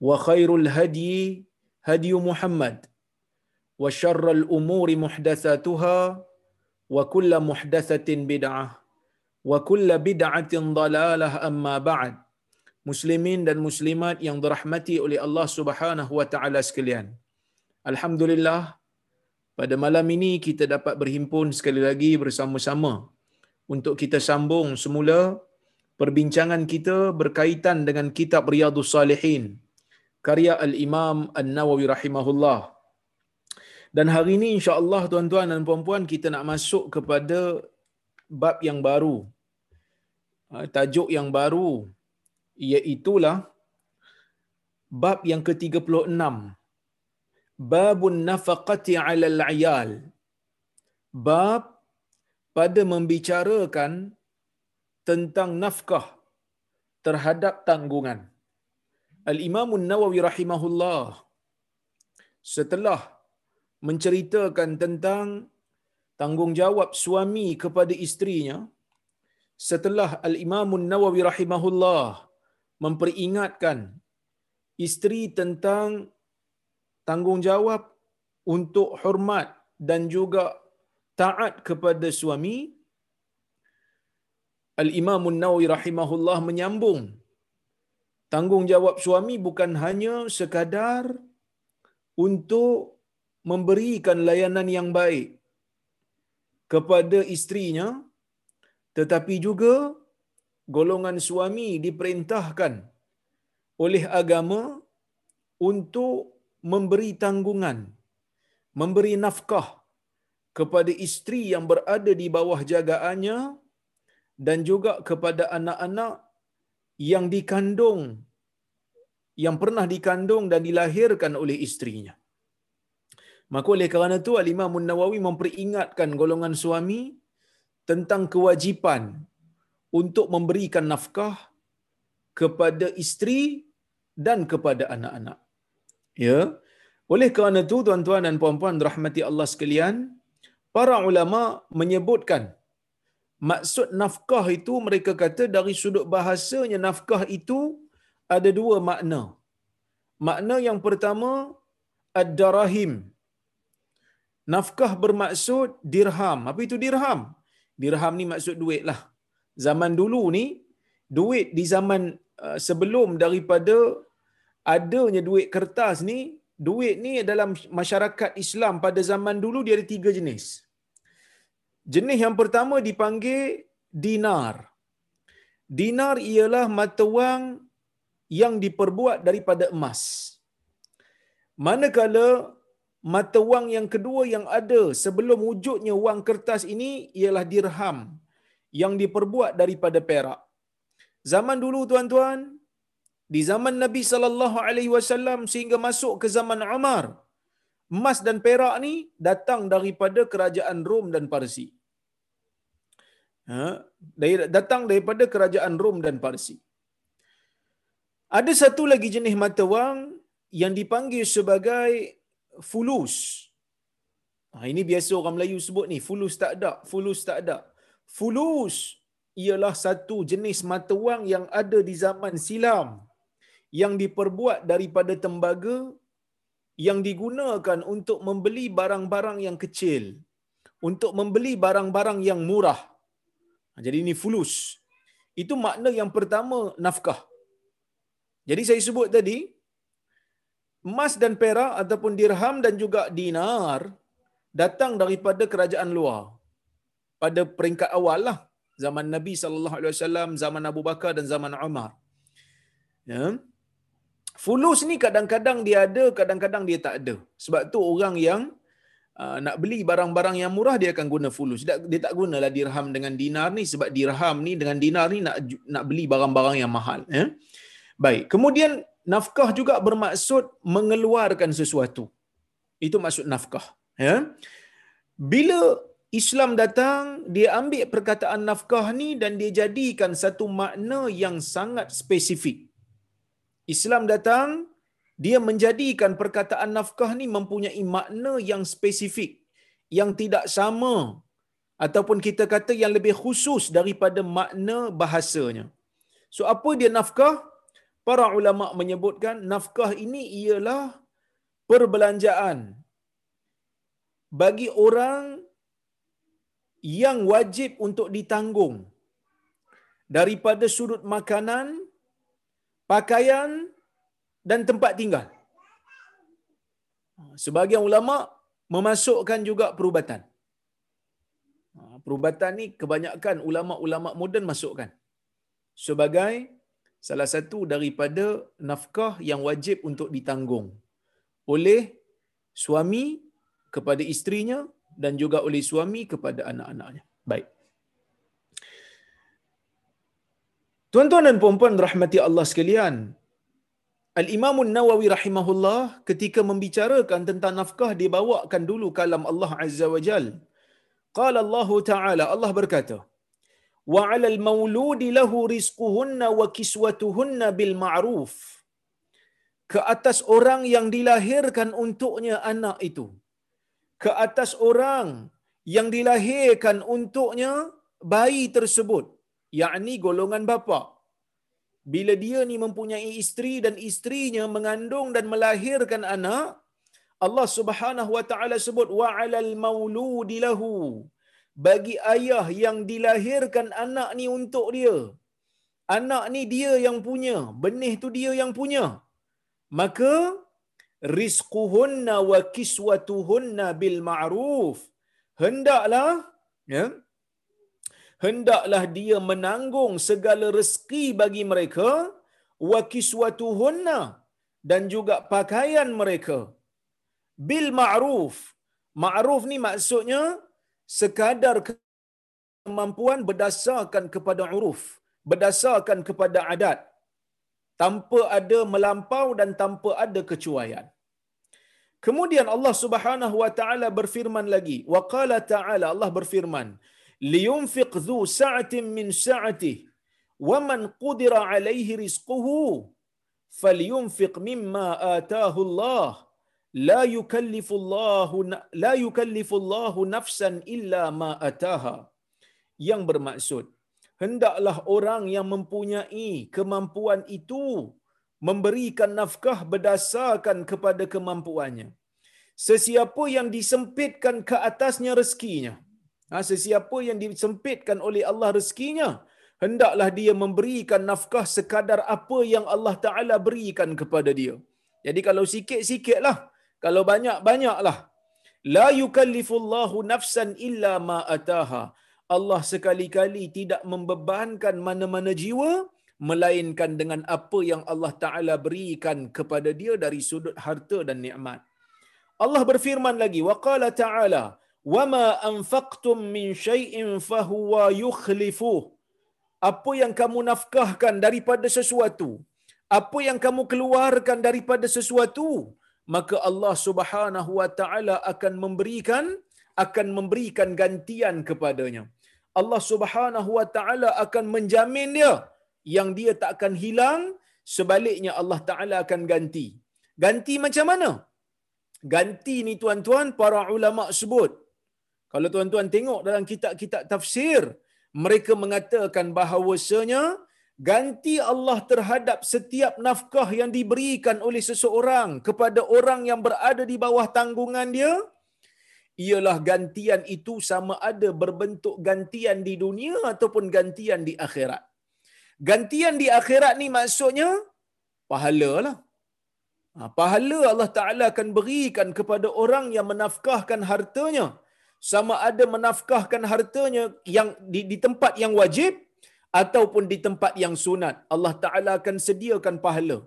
وخير الهدي هدي محمد وشر الأمور محدثاتها وكل محدثة بدعة وكل بدعة ضلالة أما بعد Muslimin dan muslimat yang dirahmati oleh Allah Subhanahu wa taala sekalian. Alhamdulillah pada malam ini kita dapat berhimpun sekali lagi bersama-sama untuk kita sambung semula perbincangan kita berkaitan dengan kitab Riyadhus Salihin karya Al-Imam An-Nawawi rahimahullah. Dan hari ini insya-Allah tuan-tuan dan puan-puan kita nak masuk kepada bab yang baru. Tajuk yang baru iaitulah bab yang ke-36. Babun nafaqati 'ala al-'iyal. Bab pada membicarakan tentang nafkah terhadap tanggungan. Al-Imam Nawawi rahimahullah setelah menceritakan tentang tanggungjawab suami kepada isterinya setelah Al-Imam Nawawi rahimahullah memperingatkan isteri tentang tanggungjawab untuk hormat dan juga taat kepada suami Al-Imam Nawawi rahimahullah menyambung tanggungjawab suami bukan hanya sekadar untuk memberikan layanan yang baik kepada isterinya tetapi juga golongan suami diperintahkan oleh agama untuk memberi tanggungan memberi nafkah kepada isteri yang berada di bawah jagaannya dan juga kepada anak-anak yang dikandung yang pernah dikandung dan dilahirkan oleh isterinya. Maka oleh kerana itu Al-Imam Nawawi memperingatkan golongan suami tentang kewajipan untuk memberikan nafkah kepada isteri dan kepada anak-anak. Ya. Oleh kerana itu tuan-tuan dan puan-puan rahmati Allah sekalian, para ulama menyebutkan maksud nafkah itu mereka kata dari sudut bahasanya nafkah itu ada dua makna. Makna yang pertama ad-darahim. Nafkah bermaksud dirham. Apa itu dirham? Dirham ni maksud duit lah. Zaman dulu ni, duit di zaman uh, sebelum daripada adanya duit kertas ni, duit ni dalam masyarakat Islam pada zaman dulu dia ada tiga jenis. Jenis yang pertama dipanggil dinar. Dinar ialah mata wang yang diperbuat daripada emas. Manakala mata wang yang kedua yang ada sebelum wujudnya wang kertas ini ialah dirham yang diperbuat daripada perak. Zaman dulu tuan-tuan, di zaman Nabi sallallahu alaihi wasallam sehingga masuk ke zaman Umar, emas dan perak ni datang daripada kerajaan Rom dan Parsi. Ha, datang daripada kerajaan Rom dan Parsi. Ada satu lagi jenis mata wang yang dipanggil sebagai fulus. Ha, ini biasa orang Melayu sebut ni, fulus tak ada, fulus tak ada. Fulus ialah satu jenis mata wang yang ada di zaman silam yang diperbuat daripada tembaga yang digunakan untuk membeli barang-barang yang kecil, untuk membeli barang-barang yang murah. Ha, jadi ini fulus. Itu makna yang pertama nafkah. Jadi saya sebut tadi, emas dan perak ataupun dirham dan juga dinar datang daripada kerajaan luar. Pada peringkat awal lah. Zaman Nabi SAW, zaman Abu Bakar dan zaman Umar. Ya. Fulus ni kadang-kadang dia ada, kadang-kadang dia tak ada. Sebab tu orang yang uh, nak beli barang-barang yang murah, dia akan guna fulus. Dia, dia tak gunalah dirham dengan dinar ni sebab dirham ni dengan dinar ni nak nak beli barang-barang yang mahal. Ya. Baik. Kemudian nafkah juga bermaksud mengeluarkan sesuatu. Itu maksud nafkah. Ya. Bila Islam datang, dia ambil perkataan nafkah ni dan dia jadikan satu makna yang sangat spesifik. Islam datang, dia menjadikan perkataan nafkah ni mempunyai makna yang spesifik, yang tidak sama ataupun kita kata yang lebih khusus daripada makna bahasanya. So apa dia nafkah? Para ulama menyebutkan nafkah ini ialah perbelanjaan bagi orang yang wajib untuk ditanggung daripada sudut makanan, pakaian dan tempat tinggal. Sebagian ulama memasukkan juga perubatan. Perubatan ni kebanyakan ulama-ulama moden masukkan sebagai salah satu daripada nafkah yang wajib untuk ditanggung oleh suami kepada isterinya dan juga oleh suami kepada anak-anaknya. Baik. Tuan-tuan dan puan-puan rahmati Allah sekalian, Al-Imam Nawawi rahimahullah ketika membicarakan tentang nafkah dia bawakan dulu kalam Allah Azza wa Jal. Qala Allah Ta'ala, Allah berkata, Wa 'alal mauludi lahu rizquhunna wa kiswatuhunna bil ma'ruf. Ke atas orang yang dilahirkan untuknya anak itu. Ke atas orang yang dilahirkan untuknya bayi tersebut, yakni golongan bapa. Bila dia ni mempunyai isteri dan istrinya mengandung dan melahirkan anak, Allah Subhanahu wa taala sebut wa 'alal mauludi lahu bagi ayah yang dilahirkan anak ni untuk dia. Anak ni dia yang punya, benih tu dia yang punya. Maka rizquhunna wa kiswatuhunna bil ma'ruf. Hendaklah ya. Hendaklah dia menanggung segala rezeki bagi mereka wa kiswatuhunna dan juga pakaian mereka bil ma'ruf. Ma'ruf ni maksudnya sekadar kemampuan berdasarkan kepada uruf, berdasarkan kepada adat, tanpa ada melampau dan tanpa ada kecuaian. Kemudian Allah Subhanahu wa taala berfirman lagi, wa qala ta'ala Allah berfirman, dhu sa'atin min sa'atihi wa man qudira 'alaihi rizquhu falyunfiq mimma ataahu Allah la yukallifu Allah la yukallifu Allah nafsan illa ma ataha yang bermaksud hendaklah orang yang mempunyai kemampuan itu memberikan nafkah berdasarkan kepada kemampuannya. Sesiapa yang disempitkan ke atasnya rezekinya ha, sesiapa yang disempitkan oleh Allah rezekinya hendaklah dia memberikan nafkah sekadar apa yang Allah Taala berikan kepada dia jadi kalau sikit-sikitlah kalau banyak-banyaklah. La yukallifullahu nafsan illa ma ataha. Allah sekali-kali tidak membebankan mana-mana jiwa melainkan dengan apa yang Allah Taala berikan kepada dia dari sudut harta dan nikmat. Allah berfirman lagi, wa qala ta'ala, "Wa ma anfaqtum min syai'in fahuwa yukhlifuh." Apa yang kamu nafkahkan daripada sesuatu, apa yang kamu keluarkan daripada sesuatu, maka Allah Subhanahu wa taala akan memberikan akan memberikan gantian kepadanya. Allah Subhanahu wa taala akan menjamin dia yang dia tak akan hilang, sebaliknya Allah taala akan ganti. Ganti macam mana? Ganti ni tuan-tuan para ulama sebut. Kalau tuan-tuan tengok dalam kitab-kitab tafsir, mereka mengatakan bahawasanya ganti Allah terhadap setiap nafkah yang diberikan oleh seseorang kepada orang yang berada di bawah tanggungan dia ialah gantian itu sama ada berbentuk gantian di dunia ataupun gantian di akhirat. Gantian di akhirat ni maksudnya pahala lah. Ha, pahala Allah Ta'ala akan berikan kepada orang yang menafkahkan hartanya. Sama ada menafkahkan hartanya yang di, di tempat yang wajib ataupun di tempat yang sunat. Allah Ta'ala akan sediakan pahala.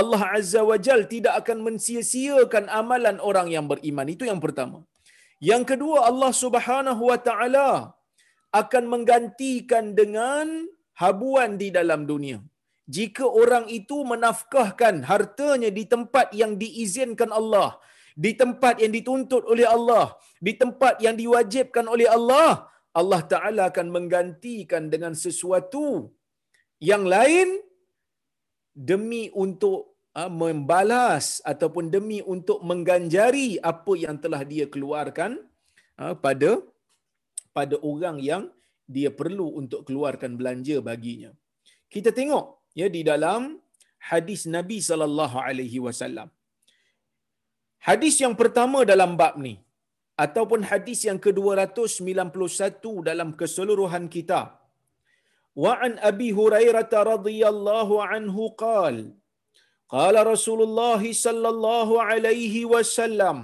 Allah Azza wa Jal tidak akan mensia-siakan amalan orang yang beriman. Itu yang pertama. Yang kedua, Allah Subhanahu wa Ta'ala akan menggantikan dengan habuan di dalam dunia. Jika orang itu menafkahkan hartanya di tempat yang diizinkan Allah, di tempat yang dituntut oleh Allah, di tempat yang diwajibkan oleh Allah, Allah Ta'ala akan menggantikan dengan sesuatu yang lain demi untuk ha, membalas ataupun demi untuk mengganjari apa yang telah dia keluarkan ha, pada pada orang yang dia perlu untuk keluarkan belanja baginya. Kita tengok ya di dalam hadis Nabi sallallahu alaihi wasallam. Hadis yang pertama dalam bab ni ataupun hadis yang ke-291 dalam keseluruhan kita. Wa an Abi Hurairah radhiyallahu anhu qal Qala Rasulullah sallallahu alaihi wasallam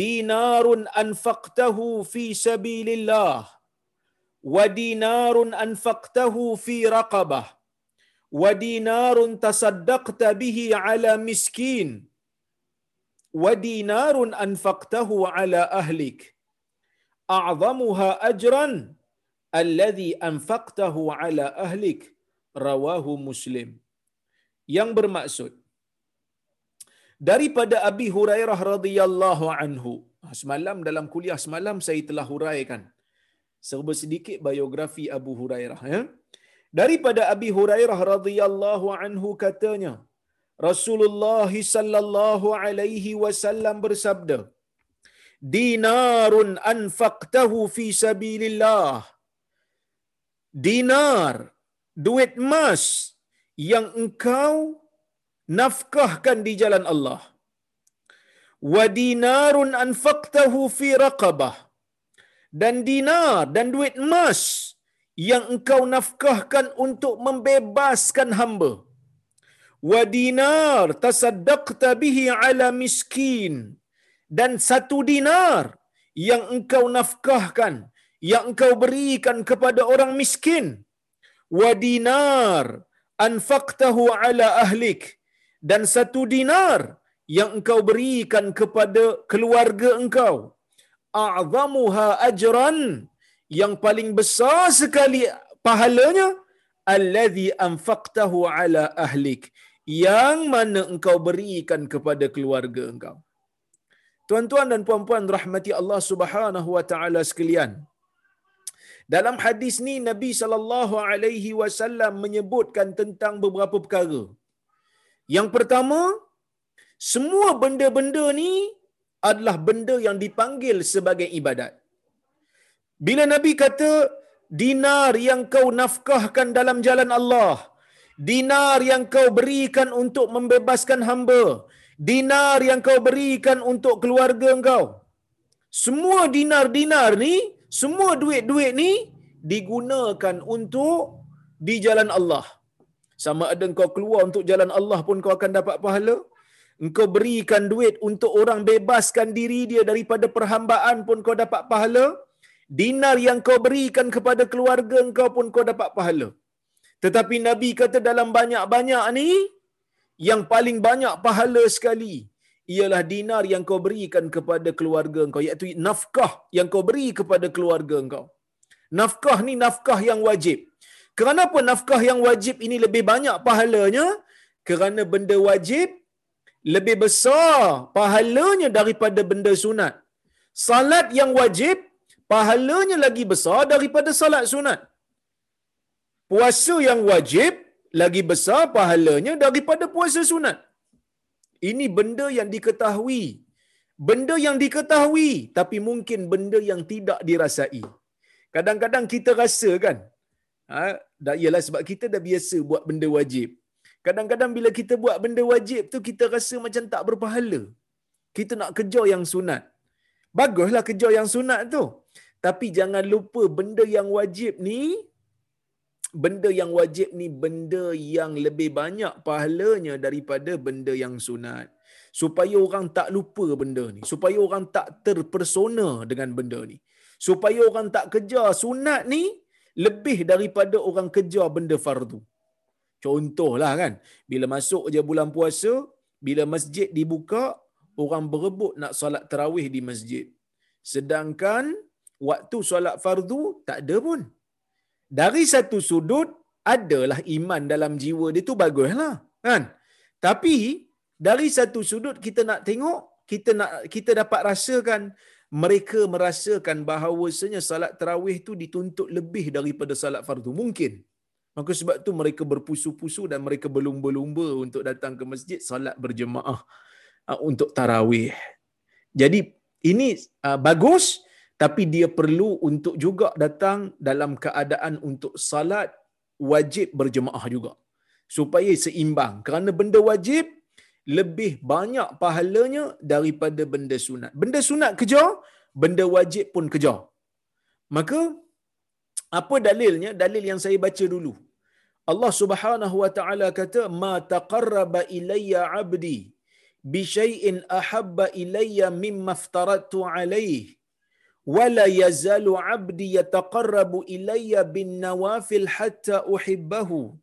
Dinarun anfaqtahu fi sabilillah wa dinarun anfaqtahu fi raqabah wa dinarun tasaddaqta bihi ala miskin ودينار anfaqtahu ala ahlik a'zamuha ajran alladhi anfaqtahu ala ahlik rawahu muslim. Yang bermaksud daripada Abi Hurairah radhiyallahu anhu ah, semalam dalam kuliah semalam saya telah huraikan serba sedikit biografi Abu Hurairah ya. Daripada Abi Hurairah radhiyallahu anhu katanya Rasulullah sallallahu alaihi wasallam bersabda Dinarun anfaqtahu fi sabilillah. Dinar duit emas yang engkau nafkahkan di jalan Allah. Wa dinarun anfaqtahu fi raqabah. Dan dinar dan duit emas yang engkau nafkahkan untuk membebaskan hamba. Wa dinar tasaddaqta bihi ala miskin. Dan satu dinar yang engkau nafkahkan, yang engkau berikan kepada orang miskin. Wa dinar anfaqtahu ala ahlik. Dan satu dinar yang engkau berikan kepada keluarga engkau a'zamuha ajran yang paling besar sekali pahalanya allazi anfaqtahu ala ahlik yang mana engkau berikan kepada keluarga engkau. Tuan-tuan dan puan-puan rahmati Allah Subhanahu wa taala sekalian. Dalam hadis ni Nabi sallallahu alaihi wasallam menyebutkan tentang beberapa perkara. Yang pertama semua benda-benda ni adalah benda yang dipanggil sebagai ibadat. Bila Nabi kata dinar yang kau nafkahkan dalam jalan Allah, dinar yang kau berikan untuk membebaskan hamba, dinar yang kau berikan untuk keluarga engkau. Semua dinar-dinar ni, semua duit-duit ni digunakan untuk di jalan Allah. Sama ada kau keluar untuk jalan Allah pun kau akan dapat pahala engkau berikan duit untuk orang bebaskan diri dia daripada perhambaan pun kau dapat pahala dinar yang kau berikan kepada keluarga engkau pun kau dapat pahala tetapi nabi kata dalam banyak-banyak ni yang paling banyak pahala sekali ialah dinar yang kau berikan kepada keluarga engkau iaitu nafkah yang kau beri kepada keluarga engkau nafkah ni nafkah yang wajib kenapa nafkah yang wajib ini lebih banyak pahalanya kerana benda wajib lebih besar pahalanya daripada benda sunat. Salat yang wajib, pahalanya lagi besar daripada salat sunat. Puasa yang wajib, lagi besar pahalanya daripada puasa sunat. Ini benda yang diketahui. Benda yang diketahui tapi mungkin benda yang tidak dirasai. Kadang-kadang kita rasa kan, ha, dah ialah sebab kita dah biasa buat benda wajib. Kadang-kadang bila kita buat benda wajib tu kita rasa macam tak berpahala. Kita nak kejar yang sunat. Baguslah kejar yang sunat tu. Tapi jangan lupa benda yang wajib ni benda yang wajib ni benda yang lebih banyak pahalanya daripada benda yang sunat. Supaya orang tak lupa benda ni. Supaya orang tak terpersona dengan benda ni. Supaya orang tak kejar sunat ni lebih daripada orang kejar benda fardu. Contohlah kan, bila masuk je bulan puasa, bila masjid dibuka, orang berebut nak solat terawih di masjid. Sedangkan waktu solat fardu tak ada pun. Dari satu sudut adalah iman dalam jiwa dia tu baguslah, kan? Tapi dari satu sudut kita nak tengok, kita nak kita dapat rasakan mereka merasakan bahawasanya salat tarawih tu dituntut lebih daripada salat fardu mungkin. Maka sebab tu mereka berpusu-pusu dan mereka berlumba-lumba untuk datang ke masjid salat berjemaah uh, untuk tarawih. Jadi ini uh, bagus tapi dia perlu untuk juga datang dalam keadaan untuk salat wajib berjemaah juga supaya seimbang kerana benda wajib lebih banyak pahalanya daripada benda sunat. Benda sunat kejar, benda wajib pun kejar. Maka apa dalilnya? Dalil yang saya baca dulu. Allah Subhanahu wa taala kata ma taqarraba ilayya 'abdi bi syai'in ahabba ilayya mimma aftaratu 'alayhi wala yazalu 'abdi yataqarrabu ilayya bin nawafil hatta uhibbahu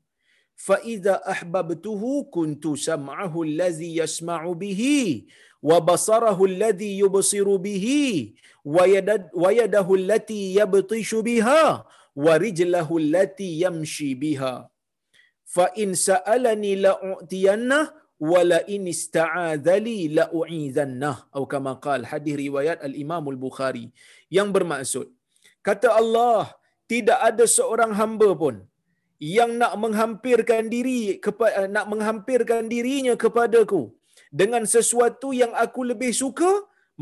fa idza ahbabtuhu kuntu sam'ahu allazi yasma'u bihi wa basarahu alladhi yubsiru bihi wa yadahu allati yabtishu biha wa rijlahu allati fa in ista'adzali la u'izanna atau kama qala hadis riwayat al Imam al Bukhari yang bermaksud kata Allah tidak ada seorang hamba pun yang nak menghampirkan diri kepada nak menghampirkan dirinya kepadaku dengan sesuatu yang aku lebih suka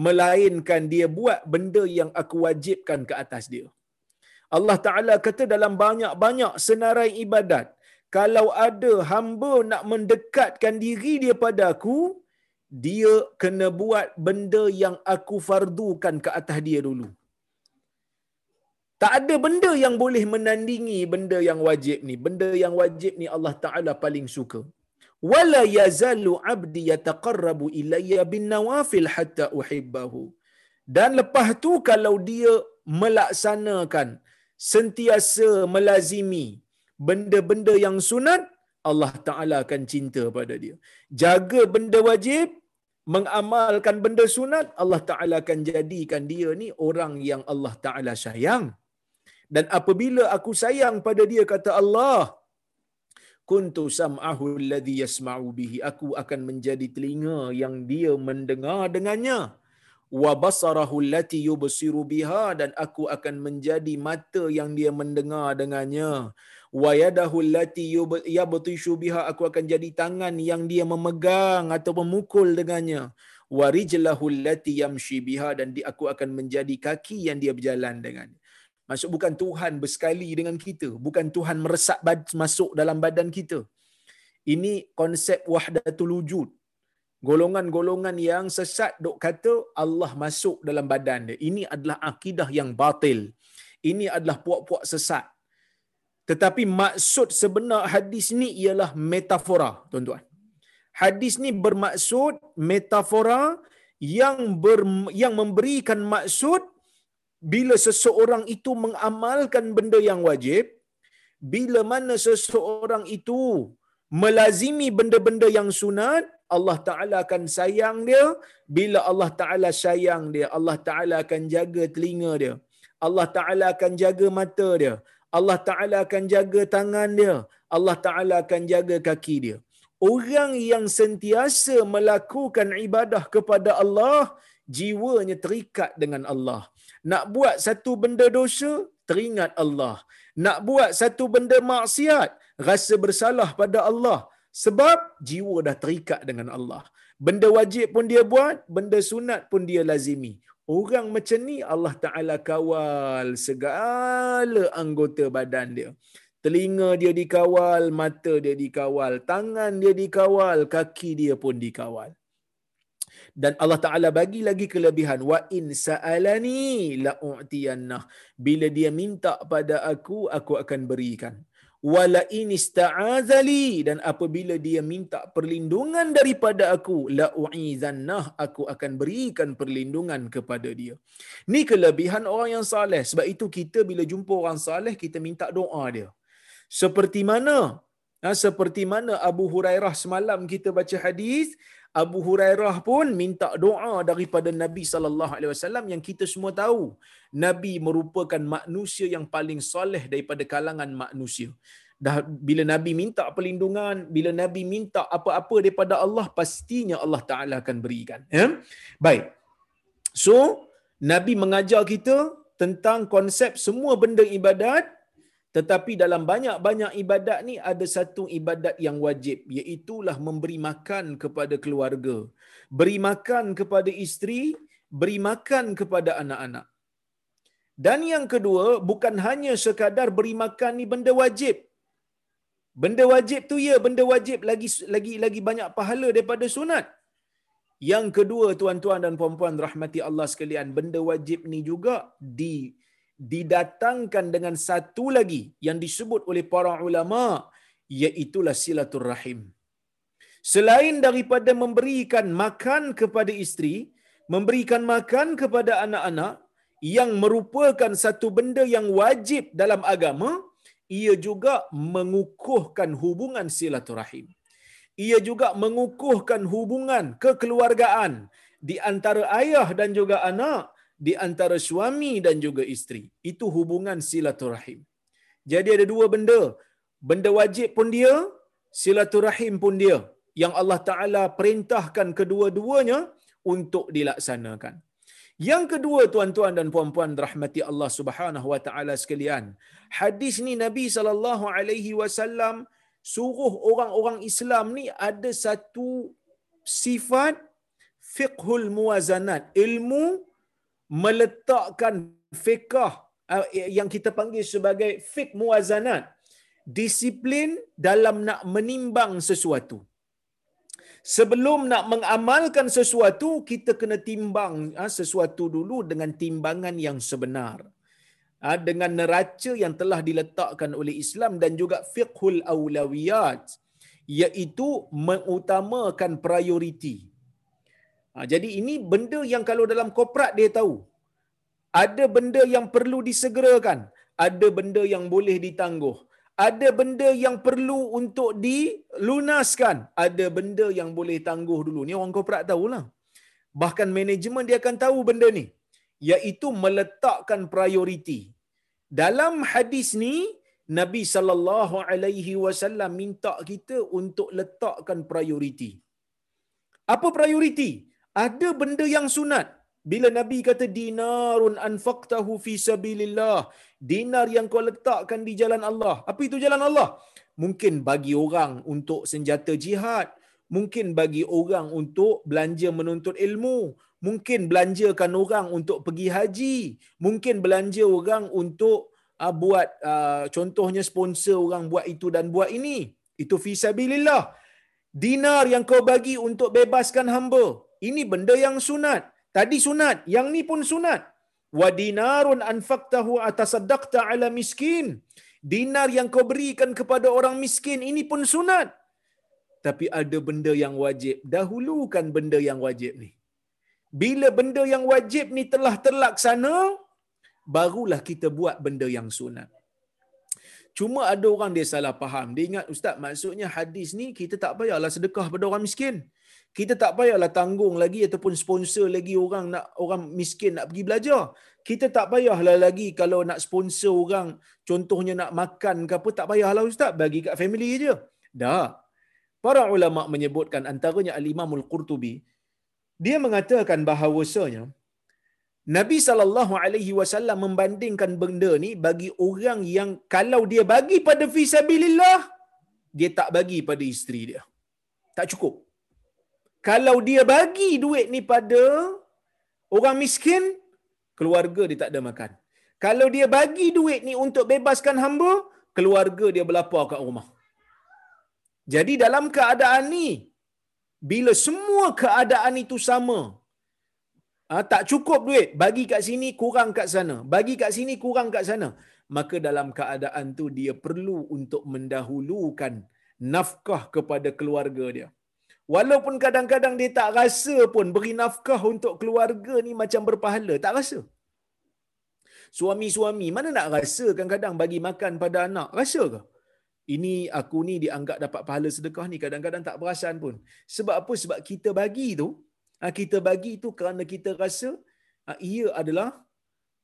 melainkan dia buat benda yang aku wajibkan ke atas dia. Allah Ta'ala kata dalam banyak-banyak senarai ibadat, kalau ada hamba nak mendekatkan diri dia pada aku, dia kena buat benda yang aku fardukan ke atas dia dulu. Tak ada benda yang boleh menandingi benda yang wajib ni. Benda yang wajib ni Allah Ta'ala paling suka. Wala yazalu abdi yataqarrabu ilayya bin nawafil hatta uhibbahu. Dan lepas tu kalau dia melaksanakan sentiasa melazimi benda-benda yang sunat, Allah Ta'ala akan cinta pada dia. Jaga benda wajib, mengamalkan benda sunat, Allah Ta'ala akan jadikan dia ni orang yang Allah Ta'ala sayang. Dan apabila aku sayang pada dia, kata Allah, kuntu sam'ahu alladhi yasma'u bihi. Aku akan menjadi telinga yang dia mendengar dengannya wa basarahu allati yubsiru biha dan aku akan menjadi mata yang dia mendengar dengannya wa yadahu allati yabtishu biha aku akan jadi tangan yang dia memegang atau memukul dengannya wa rijlahu allati yamshi biha dan di, aku akan menjadi kaki yang dia berjalan dengannya maksud bukan Tuhan bersekali dengan kita bukan Tuhan meresap masuk dalam badan kita ini konsep wahdatul wujud golongan-golongan yang sesat dok kata Allah masuk dalam badan dia. Ini adalah akidah yang batil. Ini adalah puak-puak sesat. Tetapi maksud sebenar hadis ni ialah metafora, tuan-tuan. Hadis ni bermaksud metafora yang ber, yang memberikan maksud bila seseorang itu mengamalkan benda yang wajib, bila mana seseorang itu melazimi benda-benda yang sunat, Allah Ta'ala akan sayang dia. Bila Allah Ta'ala sayang dia, Allah Ta'ala akan jaga telinga dia. Allah Ta'ala akan jaga mata dia. Allah Ta'ala akan jaga tangan dia. Allah Ta'ala akan jaga kaki dia. Orang yang sentiasa melakukan ibadah kepada Allah, jiwanya terikat dengan Allah. Nak buat satu benda dosa, teringat Allah. Nak buat satu benda maksiat, rasa bersalah pada Allah Sebab jiwa dah terikat dengan Allah. Benda wajib pun dia buat, benda sunat pun dia lazimi. Orang macam ni Allah Ta'ala kawal segala anggota badan dia. Telinga dia dikawal, mata dia dikawal, tangan dia dikawal, kaki dia pun dikawal. Dan Allah Ta'ala bagi lagi kelebihan. Wa in sa'alani la'u'tiyannah. Bila dia minta pada aku, aku akan berikan wala in ista'azali dan apabila dia minta perlindungan daripada aku la u'izannah aku akan berikan perlindungan kepada dia. Ni kelebihan orang yang saleh. Sebab itu kita bila jumpa orang saleh kita minta doa dia. Seperti mana? Ha, seperti mana Abu Hurairah semalam kita baca hadis Abu Hurairah pun minta doa daripada Nabi sallallahu alaihi wasallam yang kita semua tahu Nabi merupakan manusia yang paling soleh daripada kalangan manusia. Dah bila Nabi minta perlindungan, bila Nabi minta apa-apa daripada Allah, pastinya Allah Taala akan berikan. Ya? Baik. So, Nabi mengajar kita tentang konsep semua benda ibadat tetapi dalam banyak-banyak ibadat ni ada satu ibadat yang wajib iaitulah memberi makan kepada keluarga, beri makan kepada isteri, beri makan kepada anak-anak. Dan yang kedua, bukan hanya sekadar beri makan ni benda wajib. Benda wajib tu ya, benda wajib lagi lagi lagi banyak pahala daripada sunat. Yang kedua, tuan-tuan dan puan-puan rahmati Allah sekalian, benda wajib ni juga di didatangkan dengan satu lagi yang disebut oleh para ulama iaitu silaturrahim. Selain daripada memberikan makan kepada isteri, memberikan makan kepada anak-anak yang merupakan satu benda yang wajib dalam agama, ia juga mengukuhkan hubungan silaturahim. Ia juga mengukuhkan hubungan kekeluargaan di antara ayah dan juga anak di antara suami dan juga isteri. Itu hubungan silaturahim. Jadi ada dua benda. Benda wajib pun dia, silaturahim pun dia. Yang Allah Ta'ala perintahkan kedua-duanya untuk dilaksanakan. Yang kedua tuan-tuan dan puan-puan rahmati Allah Subhanahu wa taala sekalian. Hadis ni Nabi sallallahu alaihi wasallam suruh orang-orang Islam ni ada satu sifat fiqhul muwazanat, ilmu meletakkan fiqh uh, yang kita panggil sebagai fiqh muwazanat disiplin dalam nak menimbang sesuatu. Sebelum nak mengamalkan sesuatu kita kena timbang uh, sesuatu dulu dengan timbangan yang sebenar. Uh, dengan neraca yang telah diletakkan oleh Islam dan juga fiqhul awlawiyat iaitu mengutamakan prioriti Ha, jadi ini benda yang kalau dalam korporat dia tahu. Ada benda yang perlu disegerakan. Ada benda yang boleh ditangguh. Ada benda yang perlu untuk dilunaskan. Ada benda yang boleh tangguh dulu. Ni orang korporat tahulah. Bahkan manajemen dia akan tahu benda ni. Iaitu meletakkan prioriti. Dalam hadis ni, Nabi sallallahu alaihi wasallam minta kita untuk letakkan prioriti. Apa prioriti? Ada benda yang sunat. Bila Nabi kata dinarun anfaqtahu fi sabilillah, dinar yang kau letakkan di jalan Allah. Apa itu jalan Allah? Mungkin bagi orang untuk senjata jihad, mungkin bagi orang untuk belanja menuntut ilmu, mungkin belanjakan orang untuk pergi haji, mungkin belanja orang untuk uh, buat uh, contohnya sponsor orang buat itu dan buat ini. Itu fi sabilillah. Dinar yang kau bagi untuk bebaskan hamba, ini benda yang sunat. Tadi sunat, yang ni pun sunat. Wa dinarun anfaqtahu atasaddaqta ala miskin. Dinar yang kau berikan kepada orang miskin, ini pun sunat. Tapi ada benda yang wajib. Dahulukan benda yang wajib ni. Bila benda yang wajib ni telah terlaksana, barulah kita buat benda yang sunat. Cuma ada orang dia salah faham. Dia ingat, Ustaz, maksudnya hadis ni kita tak payahlah sedekah pada orang miskin kita tak payahlah tanggung lagi ataupun sponsor lagi orang nak orang miskin nak pergi belajar. Kita tak payahlah lagi kalau nak sponsor orang contohnya nak makan ke apa tak payahlah ustaz bagi kat family je. Dah. Para ulama menyebutkan antaranya al-Imam al-Qurtubi dia mengatakan bahawasanya Nabi sallallahu alaihi wasallam membandingkan benda ni bagi orang yang kalau dia bagi pada fisabilillah dia tak bagi pada isteri dia. Tak cukup. Kalau dia bagi duit ni pada orang miskin, keluarga dia tak ada makan. Kalau dia bagi duit ni untuk bebaskan hamba, keluarga dia berlapar kat rumah. Jadi dalam keadaan ni, bila semua keadaan itu sama, ha, tak cukup duit, bagi kat sini, kurang kat sana. Bagi kat sini, kurang kat sana. Maka dalam keadaan tu dia perlu untuk mendahulukan nafkah kepada keluarga dia. Walaupun kadang-kadang dia tak rasa pun beri nafkah untuk keluarga ni macam berpahala. Tak rasa. Suami-suami mana nak rasa kadang-kadang bagi makan pada anak? Rasa ke? Ini aku ni dianggap dapat pahala sedekah ni kadang-kadang tak perasan pun. Sebab apa? Sebab kita bagi tu, ha, kita bagi tu kerana kita rasa ha, ia adalah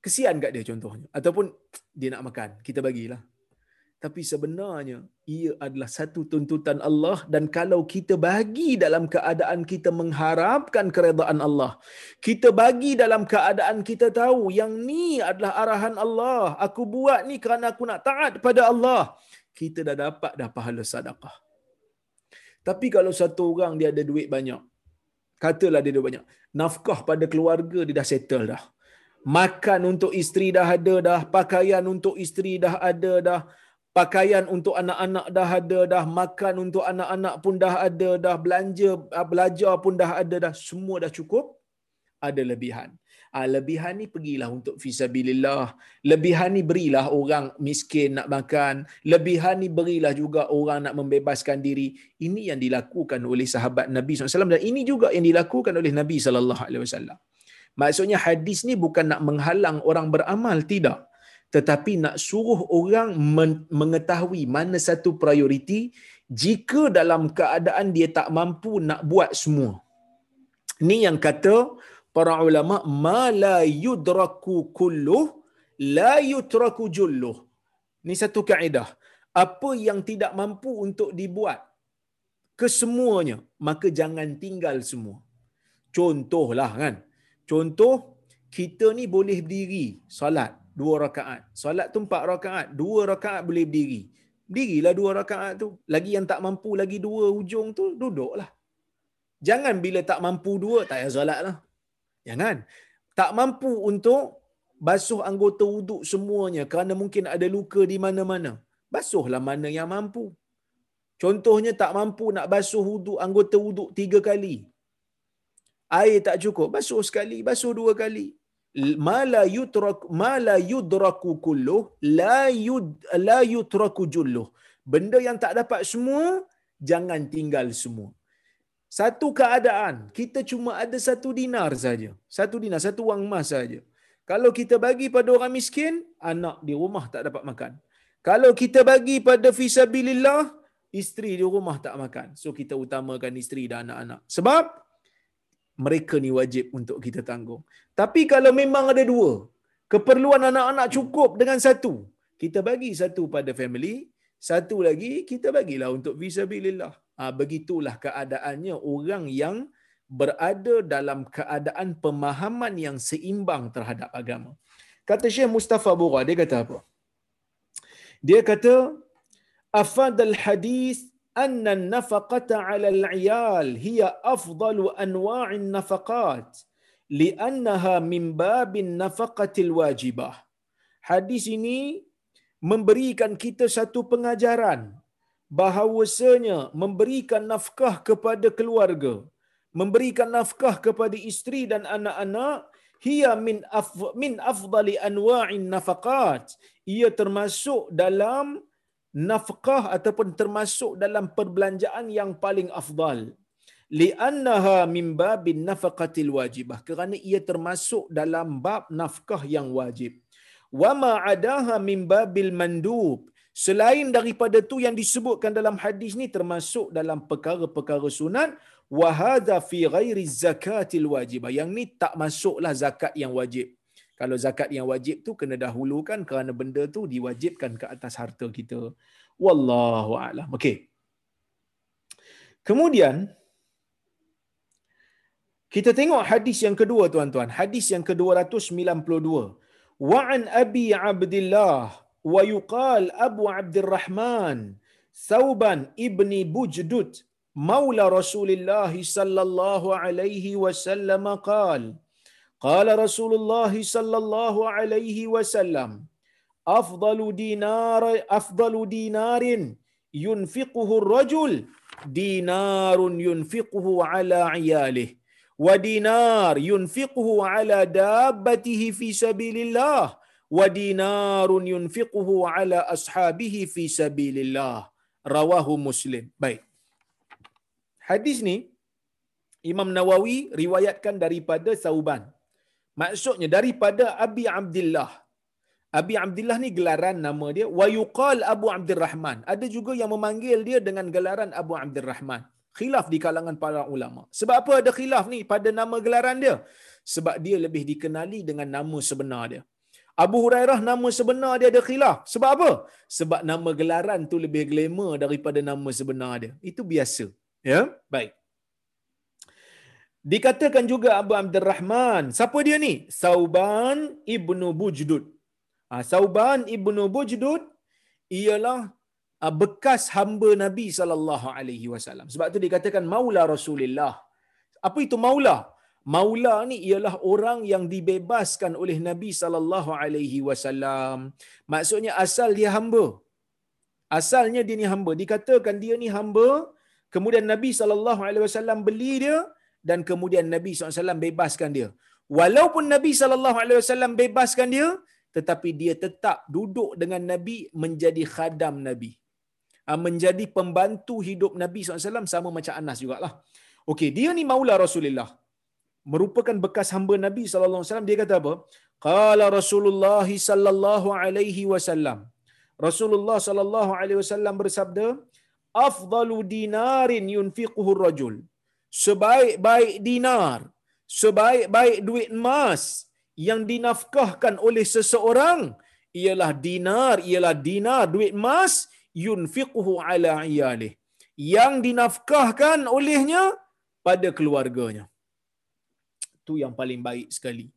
kesian kat dia contohnya. Ataupun dia nak makan, kita bagilah tapi sebenarnya ia adalah satu tuntutan Allah dan kalau kita bagi dalam keadaan kita mengharapkan keredaan Allah kita bagi dalam keadaan kita tahu yang ni adalah arahan Allah aku buat ni kerana aku nak taat pada Allah kita dah dapat dah pahala sedekah. Tapi kalau satu orang dia ada duit banyak katalah dia ada banyak nafkah pada keluarga dia dah settle dah. Makan untuk isteri dah ada dah pakaian untuk isteri dah ada dah pakaian untuk anak-anak dah ada dah makan untuk anak-anak pun dah ada dah belanja ah, belajar pun dah ada dah semua dah cukup ada lebihan. Ah lebihan ni pergilah untuk fisabilillah. Lebihan ni berilah orang miskin nak makan. Lebihan ni berilah juga orang nak membebaskan diri. Ini yang dilakukan oleh sahabat Nabi SAW dan ini juga yang dilakukan oleh Nabi SAW maksudnya hadis ni bukan nak menghalang orang beramal tidak tetapi nak suruh orang mengetahui mana satu prioriti jika dalam keadaan dia tak mampu nak buat semua. Ini yang kata para ulama ma la yudraku kulluh la yutraku julluh. Ini satu kaedah. Apa yang tidak mampu untuk dibuat kesemuanya, maka jangan tinggal semua. Contohlah kan. Contoh kita ni boleh berdiri solat dua rakaat. Solat tu empat rakaat. Dua rakaat boleh berdiri. Berdirilah dua rakaat tu. Lagi yang tak mampu lagi dua ujung tu, duduklah. Jangan bila tak mampu dua, tak payah solat lah. Jangan. Tak mampu untuk basuh anggota wuduk semuanya kerana mungkin ada luka di mana-mana. Basuhlah mana yang mampu. Contohnya tak mampu nak basuh wuduk anggota wuduk tiga kali. Air tak cukup, basuh sekali, basuh dua kali ma la yutrak ma la yudraku kullu la yud la yutraku jullu benda yang tak dapat semua jangan tinggal semua. Satu keadaan kita cuma ada satu dinar saja. Satu dinar satu wang emas saja. Kalau kita bagi pada orang miskin anak di rumah tak dapat makan. Kalau kita bagi pada fisabilillah isteri di rumah tak makan. So kita utamakan isteri dan anak-anak. Sebab mereka ni wajib untuk kita tanggung. Tapi kalau memang ada dua, keperluan anak-anak cukup dengan satu, kita bagi satu pada family, satu lagi kita bagilah untuk visabilillah. Ha, begitulah keadaannya orang yang berada dalam keadaan pemahaman yang seimbang terhadap agama. Kata Syekh Mustafa Bura, dia kata apa? Dia kata, Afadal hadis أن النفقة على العيال هي أفضل أنواع النفقات لأنها من باب النفقة الواجبة. Hadis ini memberikan kita satu pengajaran bahawasanya memberikan nafkah kepada keluarga, memberikan nafkah kepada isteri dan anak-anak hiya min af, min afdali anwa'in nafaqat. Ia termasuk dalam nafkah ataupun termasuk dalam perbelanjaan yang paling afdal. Li'annaha min babin nafaqatil wajibah. Kerana ia termasuk dalam bab nafkah yang wajib. Wa ma adaha min babil mandub. Selain daripada tu yang disebutkan dalam hadis ni termasuk dalam perkara-perkara sunat. Wa hadha fi ghairi zakatil wajibah. Yang ni tak masuklah zakat yang wajib kalau zakat yang wajib tu kena dahulukan kerana benda tu diwajibkan ke atas harta kita. Wallahu a'lam. Okey. Kemudian kita tengok hadis yang kedua tuan-tuan. Hadis yang ke-292. Wa an Abi Abdullah wa yuqal Abu Abdurrahman Sauban ibni Bujdud maula Rasulullah sallallahu alaihi wasallam qala قال قال رسول الله صلى الله عليه وسلم افضل دينار افضل دينار ينفقه الرجل دينار ينفقه على عياله ودينار ينفقه على دابته في سبيل الله ودينار ينفقه على اصحابه في سبيل الله رواه مسلم baik hadis ni imam nawawi riwayatkan daripada sauban Maksudnya daripada Abi Abdullah. Abi Abdullah ni gelaran nama dia. Wa yuqal Abu Abdurrahman. Ada juga yang memanggil dia dengan gelaran Abu Abdurrahman. Khilaf di kalangan para ulama. Sebab apa ada khilaf ni pada nama gelaran dia? Sebab dia lebih dikenali dengan nama sebenar dia. Abu Hurairah nama sebenar dia ada khilaf. Sebab apa? Sebab nama gelaran tu lebih glamour daripada nama sebenar dia. Itu biasa. Ya, baik. Dikatakan juga Abu Abdul Rahman. Siapa dia ni? Sauban ibnu Bujdud. Ha, Sauban ibnu Bujdud ialah ha, bekas hamba Nabi sallallahu alaihi wasallam. Sebab tu dikatakan maula Rasulullah. Apa itu maula? Maula ni ialah orang yang dibebaskan oleh Nabi sallallahu alaihi wasallam. Maksudnya asal dia hamba. Asalnya dia ni hamba. Dikatakan dia ni hamba, kemudian Nabi sallallahu alaihi wasallam beli dia, dan kemudian Nabi SAW bebaskan dia. Walaupun Nabi SAW bebaskan dia, tetapi dia tetap duduk dengan Nabi menjadi khadam Nabi. Ah, menjadi pembantu hidup Nabi SAW sama macam Anas jugalah. Okey, dia ni maula Rasulullah. Merupakan bekas hamba Nabi SAW. Dia kata apa? Qala Rasulullah sallallahu alaihi wasallam. Rasulullah sallallahu alaihi wasallam bersabda, "Afdalu dinarin yunfiquhu rajul." Sebaik-baik dinar, sebaik-baik duit emas yang dinafkahkan oleh seseorang ialah dinar, ialah dinar duit emas yunfiquhu ala iyalih yang dinafkahkan olehnya pada keluarganya. Itu yang paling baik sekali.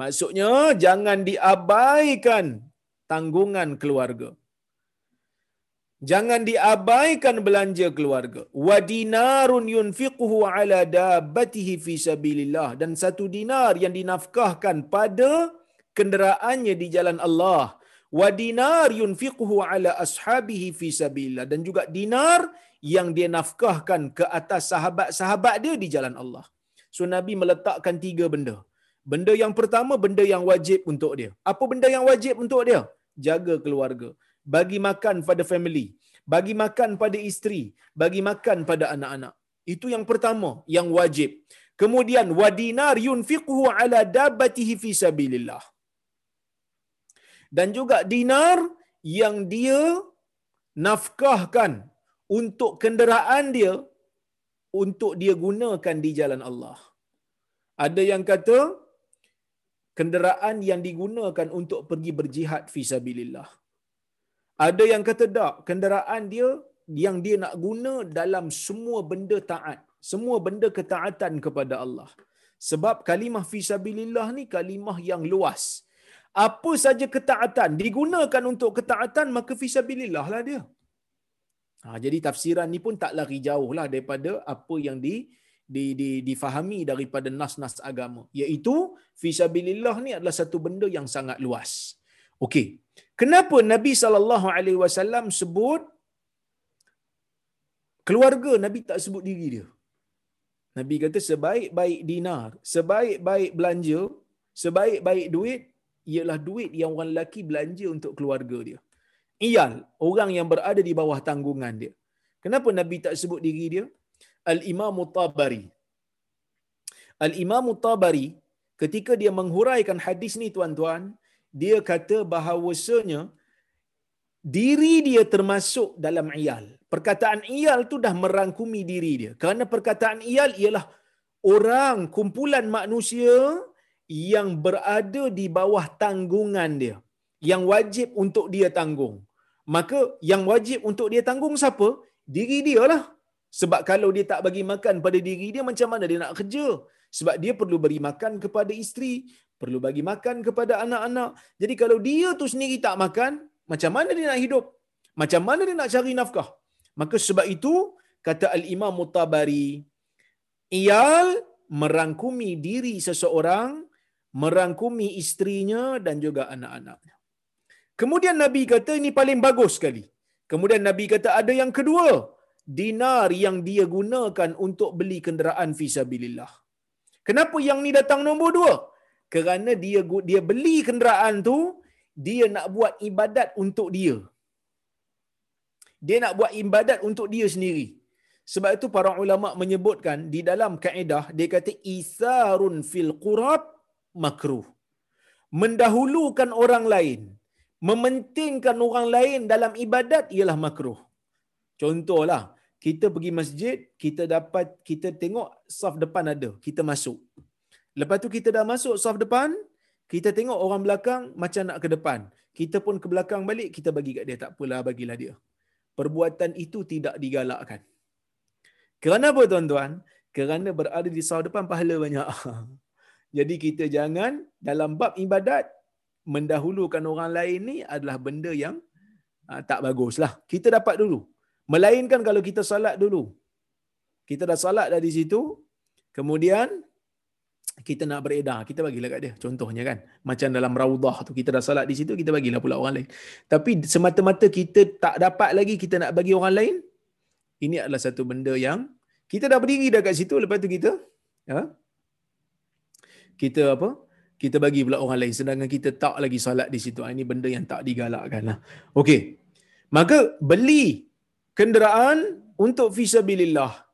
Maksudnya jangan diabaikan tanggungan keluarga. Jangan diabaikan belanja keluarga. Wa dinarun yunfiquhu ala dabbatihi fi sabilillah dan satu dinar yang dinafkahkan pada kenderaannya di jalan Allah. Wa dinar yunfiquhu ala ashabihi fi sabilillah dan juga dinar yang dia nafkahkan ke atas sahabat-sahabat dia di jalan Allah. So Nabi meletakkan tiga benda. Benda yang pertama benda yang wajib untuk dia. Apa benda yang wajib untuk dia? Jaga keluarga bagi makan pada family, bagi makan pada isteri, bagi makan pada anak-anak. Itu yang pertama, yang wajib. Kemudian wadinar yunfiquhu ala dabbatihi fi sabilillah. Dan juga dinar yang dia nafkahkan untuk kenderaan dia untuk dia gunakan di jalan Allah. Ada yang kata kenderaan yang digunakan untuk pergi berjihad fi sabilillah. Ada yang kata tak, kenderaan dia yang dia nak guna dalam semua benda taat, semua benda ketaatan kepada Allah. Sebab kalimah fisabilillah ni kalimah yang luas. Apa saja ketaatan digunakan untuk ketaatan maka fisabilillah lah dia. Ha, jadi tafsiran ni pun tak lari jauh lah daripada apa yang di, di, di, difahami daripada nas-nas agama. Iaitu fisabilillah ni adalah satu benda yang sangat luas. Okey. Kenapa Nabi sallallahu alaihi wasallam sebut keluarga Nabi tak sebut diri dia? Nabi kata sebaik-baik dinar, sebaik-baik belanja, sebaik-baik duit ialah duit yang orang lelaki belanja untuk keluarga dia. Iyal, orang yang berada di bawah tanggungan dia. Kenapa Nabi tak sebut diri dia? Al-Imam Tabari. Al-Imam Tabari ketika dia menghuraikan hadis ni tuan-tuan, dia kata bahawasanya diri dia termasuk dalam iyal. Perkataan iyal tu dah merangkumi diri dia. Kerana perkataan iyal ialah orang, kumpulan manusia yang berada di bawah tanggungan dia. Yang wajib untuk dia tanggung. Maka yang wajib untuk dia tanggung siapa? Diri dia lah. Sebab kalau dia tak bagi makan pada diri dia, macam mana dia nak kerja? Sebab dia perlu beri makan kepada isteri, perlu bagi makan kepada anak-anak. Jadi kalau dia tu sendiri tak makan, macam mana dia nak hidup? Macam mana dia nak cari nafkah? Maka sebab itu kata Al-Imam Mutabari, iyal merangkumi diri seseorang, merangkumi istrinya dan juga anak-anaknya. Kemudian Nabi kata ini paling bagus sekali. Kemudian Nabi kata ada yang kedua, dinar yang dia gunakan untuk beli kenderaan fisabilillah. Kenapa yang ni datang nombor dua? Kerana dia dia beli kenderaan tu, dia nak buat ibadat untuk dia. Dia nak buat ibadat untuk dia sendiri. Sebab itu para ulama menyebutkan di dalam kaedah dia kata isarun fil qurab makruh. Mendahulukan orang lain, mementingkan orang lain dalam ibadat ialah makruh. Contohlah, kita pergi masjid, kita dapat kita tengok saf depan ada, kita masuk. Lepas tu kita dah masuk saf depan, kita tengok orang belakang macam nak ke depan. Kita pun ke belakang balik, kita bagi kat dia. Tak apalah, bagilah dia. Perbuatan itu tidak digalakkan. Kerana apa tuan-tuan? Kerana berada di saf depan pahala banyak. Jadi kita jangan dalam bab ibadat mendahulukan orang lain ni adalah benda yang uh, tak baguslah. Kita dapat dulu. Melainkan kalau kita salat dulu. Kita dah salat dah di situ, kemudian kita nak beredar, kita bagilah kat dia. Contohnya kan, macam dalam raudah tu kita dah salat di situ, kita bagilah pula orang lain. Tapi semata-mata kita tak dapat lagi kita nak bagi orang lain, ini adalah satu benda yang kita dah berdiri dah kat situ, lepas tu kita ha? kita apa? Kita bagi pula orang lain sedangkan kita tak lagi salat di situ. Ini benda yang tak digalakkan lah. Okey. Maka beli kenderaan untuk fisabilillah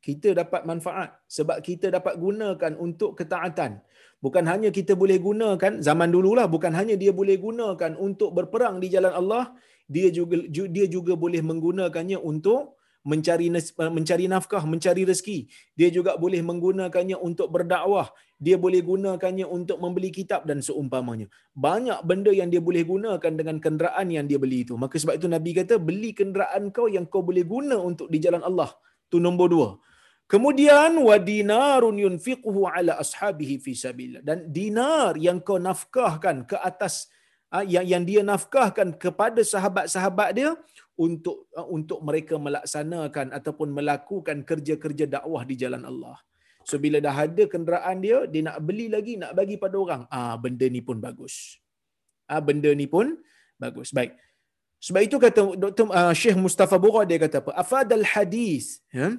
kita dapat manfaat sebab kita dapat gunakan untuk ketaatan. Bukan hanya kita boleh gunakan zaman dululah bukan hanya dia boleh gunakan untuk berperang di jalan Allah, dia juga dia juga boleh menggunakannya untuk mencari mencari nafkah, mencari rezeki. Dia juga boleh menggunakannya untuk berdakwah. Dia boleh gunakannya untuk membeli kitab dan seumpamanya. Banyak benda yang dia boleh gunakan dengan kenderaan yang dia beli itu. Maka sebab itu Nabi kata, beli kenderaan kau yang kau boleh guna untuk di jalan Allah. Itu nombor dua. Kemudian wa dinarun yunfiquhu ala ashabihi fi sabilillah dan dinar yang kau nafkahkan ke atas ah, yang yang dia nafkahkan kepada sahabat-sahabat dia untuk ah, untuk mereka melaksanakan ataupun melakukan kerja-kerja dakwah di jalan Allah. So bila dah ada kenderaan dia, dia nak beli lagi, nak bagi pada orang. Ah benda ni pun bagus. Ah benda ni pun bagus. Baik. Sebab itu kata Dr. Uh, Syekh Mustafa Bura dia kata apa? Afadal hadis, ya?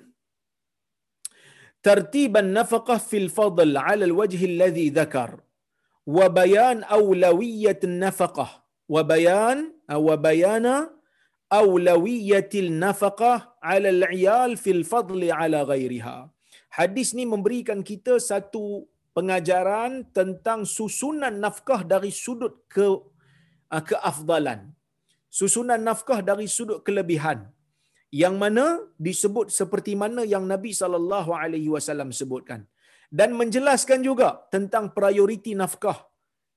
Fil fadl ala al-wajh alladhi dhakar wa bayan awlawiyyat an-nafaqah wa bayan wa bayana awlawiyatil nafaqah ala al-iyal fil fadli ala ghairiha. Hadis ni memberikan kita satu pengajaran tentang susunan nafkah dari sudut ke ah, keafdalan. Susunan nafkah dari sudut kelebihan. Yang mana disebut seperti mana yang Nabi sallallahu alaihi wasallam sebutkan dan menjelaskan juga tentang prioriti nafkah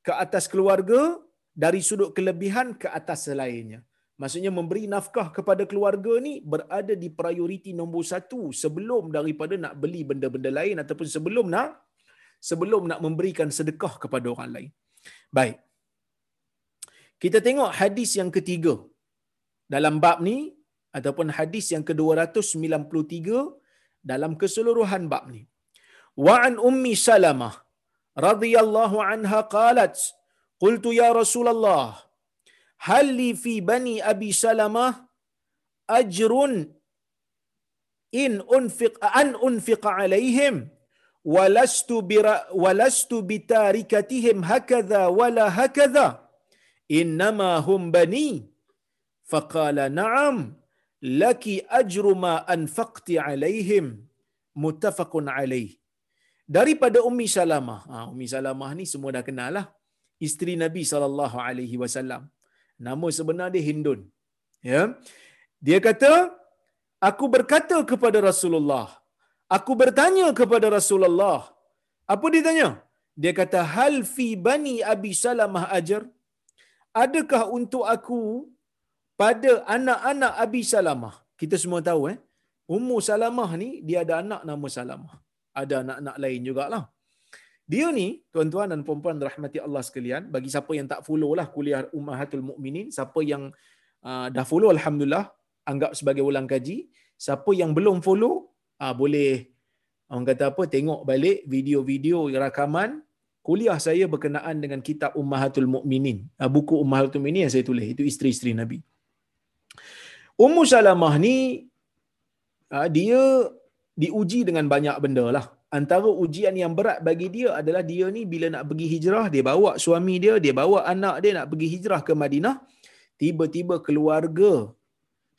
ke atas keluarga dari sudut kelebihan ke atas selainnya. Maksudnya memberi nafkah kepada keluarga ni berada di prioriti nombor satu sebelum daripada nak beli benda-benda lain ataupun sebelum nak sebelum nak memberikan sedekah kepada orang lain. Baik. Kita tengok hadis yang ketiga dalam bab ni ataupun hadis yang ke-293 dalam keseluruhan bab ni. Wa an ummi Salamah radhiyallahu anha qalat qultu ya Rasulullah hal li fi bani abi salamah ajrun in unfiq an unfiq alaihim walastu bi walastu bitarikatihim wala hakadha innama hum bani faqala na'am laki ajru ma anfaqti alaihim muttafaqun alaih daripada ummi salamah ha, ummi salamah ni semua dah kenal lah isteri nabi sallallahu alaihi wasallam Nama sebenar dia Hindun. Ya. Dia kata, aku berkata kepada Rasulullah. Aku bertanya kepada Rasulullah. Apa dia tanya? Dia kata, hal fi bani Abi Salamah ajar? Adakah untuk aku pada anak-anak Abi Salamah? Kita semua tahu eh. Ummu Salamah ni dia ada anak nama Salamah. Ada anak-anak lain jugalah. Dia ni, tuan-tuan dan puan-puan rahmati Allah sekalian, bagi siapa yang tak follow lah kuliah Ummahatul Mukminin, siapa yang uh, dah follow alhamdulillah, anggap sebagai ulang kaji. Siapa yang belum follow, ah, boleh orang kata apa tengok balik video-video rakaman kuliah saya berkenaan dengan kitab Ummahatul Mukminin. Ah, buku Ummahatul Mukminin yang saya tulis itu isteri-isteri Nabi. Ummu Salamah ni ah, dia diuji dengan banyak benda lah. Antara ujian yang berat bagi dia adalah dia ni bila nak pergi hijrah, dia bawa suami dia, dia bawa anak dia nak pergi hijrah ke Madinah. Tiba-tiba keluarga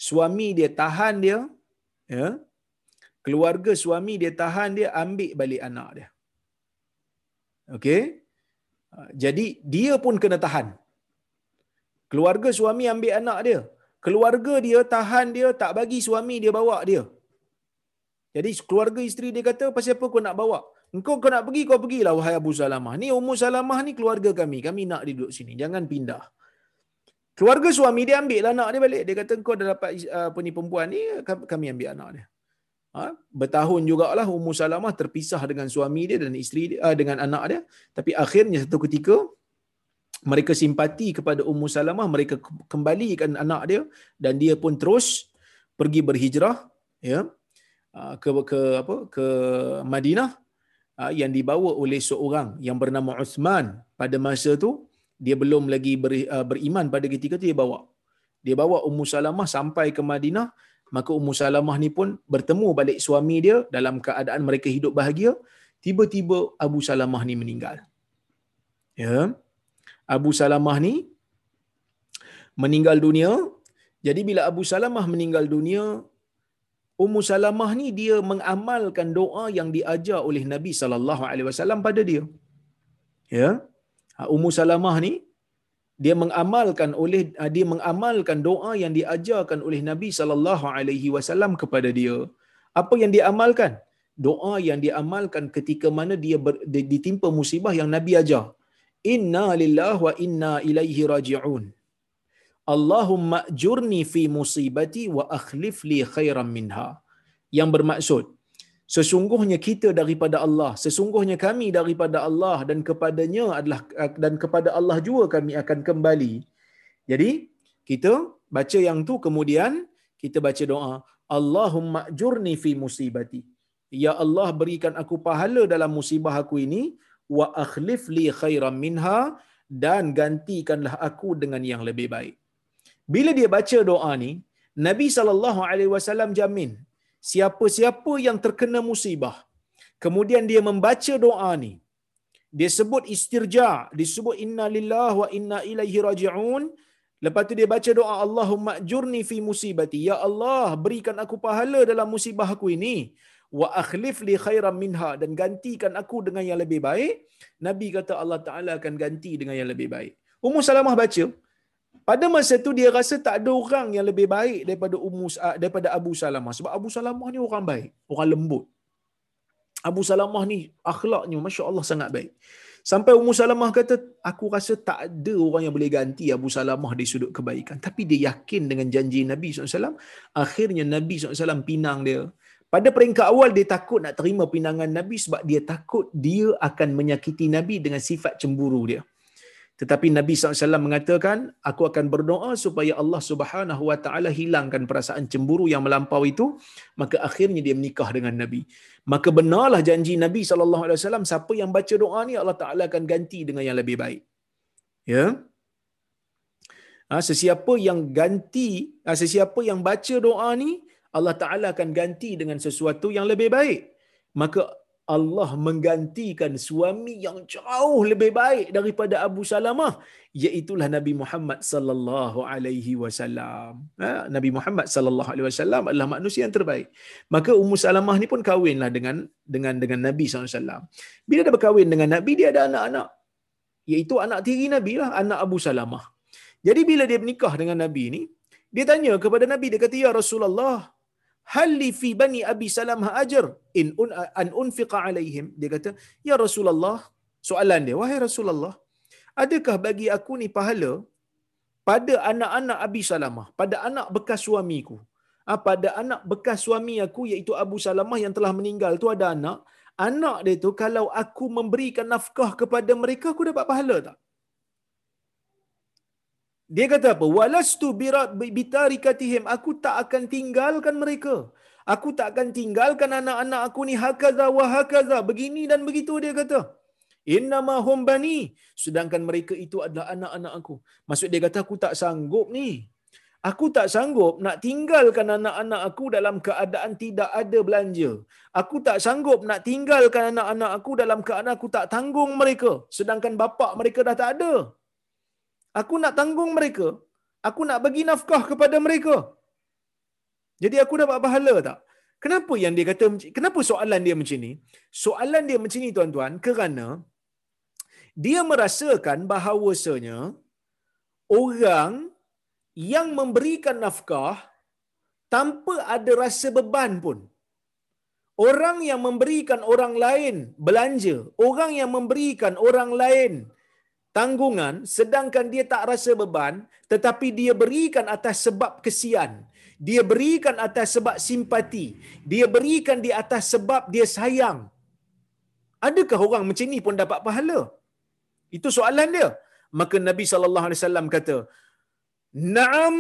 suami dia tahan dia, ya. Keluarga suami dia tahan dia ambil balik anak dia. Okey. Jadi dia pun kena tahan. Keluarga suami ambil anak dia. Keluarga dia tahan dia tak bagi suami dia bawa dia. Jadi keluarga isteri dia kata, pasal apa kau nak bawa? Engkau kau nak pergi, kau pergilah wahai Abu Salamah. Ni Ummu Salamah ni keluarga kami. Kami nak dia duduk sini. Jangan pindah. Keluarga suami dia ambil lah anak dia balik. Dia kata, kau dah dapat uh, apa ni perempuan ni, kami ambil anak dia. Ha? Bertahun jugalah Ummu Salamah terpisah dengan suami dia dan isteri dia, uh, dengan anak dia. Tapi akhirnya satu ketika, mereka simpati kepada Ummu Salamah, mereka kembalikan anak dia dan dia pun terus pergi berhijrah ya ke ke apa ke Madinah ah, yang dibawa oleh seorang yang bernama Uthman. Pada masa tu dia belum lagi ber, beriman pada ketika tu dia bawa. Dia bawa Ummu Salamah sampai ke Madinah. Maka Ummu Salamah ni pun bertemu balik suami dia dalam keadaan mereka hidup bahagia. Tiba-tiba Abu Salamah ni meninggal. Ya Abu Salamah ni meninggal dunia jadi bila Abu Salamah meninggal dunia Ummu Salamah ni dia mengamalkan doa yang diajar oleh Nabi sallallahu alaihi wasallam pada dia. Ya. Ha, Ummu Salamah ni dia mengamalkan oleh ha, dia mengamalkan doa yang diajarkan oleh Nabi sallallahu alaihi wasallam kepada dia. Apa yang dia amalkan? Doa yang diamalkan ketika mana dia ber, ditimpa musibah yang Nabi ajar. Inna lillahi wa inna ilaihi raji'un. Allahumma jurni fi musibati wa akhlif li khairan minha. Yang bermaksud, sesungguhnya kita daripada Allah, sesungguhnya kami daripada Allah dan kepadanya adalah dan kepada Allah juga kami akan kembali. Jadi, kita baca yang tu kemudian kita baca doa, Allahumma jurni fi musibati. Ya Allah berikan aku pahala dalam musibah aku ini wa akhlif li khairan minha dan gantikanlah aku dengan yang lebih baik. Bila dia baca doa ni, Nabi sallallahu alaihi wasallam jamin siapa-siapa yang terkena musibah kemudian dia membaca doa ni dia sebut istirja disebut inna lillahi wa inna ilaihi rajiun. Lepas tu dia baca doa Allahumma jurni fi musibati. Ya Allah berikan aku pahala dalam musibah aku ini wa akhlif li khairan minha dan gantikan aku dengan yang lebih baik nabi kata Allah taala akan ganti dengan yang lebih baik Ummu Salamah baca pada masa tu dia rasa tak ada orang yang lebih baik daripada Ummu daripada Abu Salamah sebab Abu Salamah ni orang baik, orang lembut. Abu Salamah ni akhlaknya masya-Allah sangat baik. Sampai Ummu Salamah kata, aku rasa tak ada orang yang boleh ganti Abu Salamah di sudut kebaikan. Tapi dia yakin dengan janji Nabi SAW. Akhirnya Nabi SAW pinang dia. Pada peringkat awal dia takut nak terima pinangan Nabi sebab dia takut dia akan menyakiti Nabi dengan sifat cemburu dia. Tetapi Nabi SAW mengatakan, aku akan berdoa supaya Allah Subhanahu Wa Taala hilangkan perasaan cemburu yang melampau itu. Maka akhirnya dia menikah dengan Nabi. Maka benarlah janji Nabi SAW, siapa yang baca doa ni Allah Taala akan ganti dengan yang lebih baik. Ya. Ha, sesiapa yang ganti, ha, sesiapa yang baca doa ni, Allah Taala akan ganti dengan sesuatu yang lebih baik. Maka Allah menggantikan suami yang jauh lebih baik daripada Abu Salamah iaitulah Nabi Muhammad sallallahu alaihi wasallam. Ha, Nabi Muhammad sallallahu alaihi wasallam adalah manusia yang terbaik. Maka Ummu Salamah ni pun kahwinlah dengan dengan dengan Nabi sallallahu alaihi wasallam. Bila dia berkahwin dengan Nabi dia ada anak-anak. Iaitu anak tiri Nabi lah, anak Abu Salamah. Jadi bila dia menikah dengan Nabi ni, dia tanya kepada Nabi dia kata ya Rasulullah, hal li fi bani abi salamah ajr in un, an unfiqa alaihim. Dia kata ya rasulullah soalan dia wahai rasulullah adakah bagi aku ni pahala pada anak-anak abi salamah pada anak bekas suamiku? Ha, pada anak bekas suami aku iaitu abu salamah yang telah meninggal tu ada anak. Anak dia tu kalau aku memberikan nafkah kepada mereka aku dapat pahala tak Dia kata apa? Walastu bitarikatihim. Aku tak akan tinggalkan mereka. Aku tak akan tinggalkan anak-anak aku ni hakaza wa hakaza. Begini dan begitu dia kata. Innama hum bani. Sedangkan mereka itu adalah anak-anak aku. Maksud dia kata aku tak sanggup ni. Aku tak sanggup nak tinggalkan anak-anak aku dalam keadaan tidak ada belanja. Aku tak sanggup nak tinggalkan anak-anak aku dalam keadaan aku tak tanggung mereka. Sedangkan bapa mereka dah tak ada. Aku nak tanggung mereka. Aku nak bagi nafkah kepada mereka. Jadi aku dapat pahala tak? Kenapa yang dia kata kenapa soalan dia macam ni? Soalan dia macam ni tuan-tuan kerana dia merasakan bahawasanya orang yang memberikan nafkah tanpa ada rasa beban pun. Orang yang memberikan orang lain belanja, orang yang memberikan orang lain tanggungan sedangkan dia tak rasa beban tetapi dia berikan atas sebab kesian. Dia berikan atas sebab simpati. Dia berikan di atas sebab dia sayang. Adakah orang macam ni pun dapat pahala? Itu soalan dia. Maka Nabi sallallahu alaihi wasallam kata, "Na'am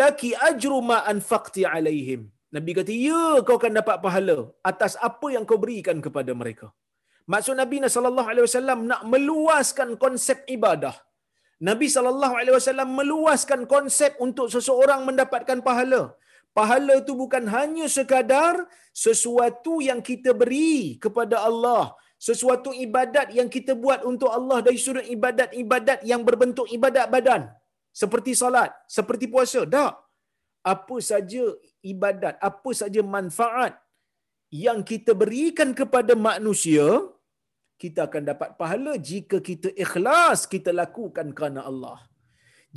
laki ajru ma anfaqti alaihim." Nabi kata, "Ya, kau akan dapat pahala atas apa yang kau berikan kepada mereka." Maksud Nabi sallallahu alaihi wasallam nak meluaskan konsep ibadah. Nabi sallallahu alaihi wasallam meluaskan konsep untuk seseorang mendapatkan pahala. Pahala itu bukan hanya sekadar sesuatu yang kita beri kepada Allah, sesuatu ibadat yang kita buat untuk Allah dari sudut ibadat-ibadat yang berbentuk ibadat badan seperti salat, seperti puasa. Tak. Apa saja ibadat, apa saja manfaat yang kita berikan kepada manusia, kita akan dapat pahala jika kita ikhlas kita lakukan kerana Allah.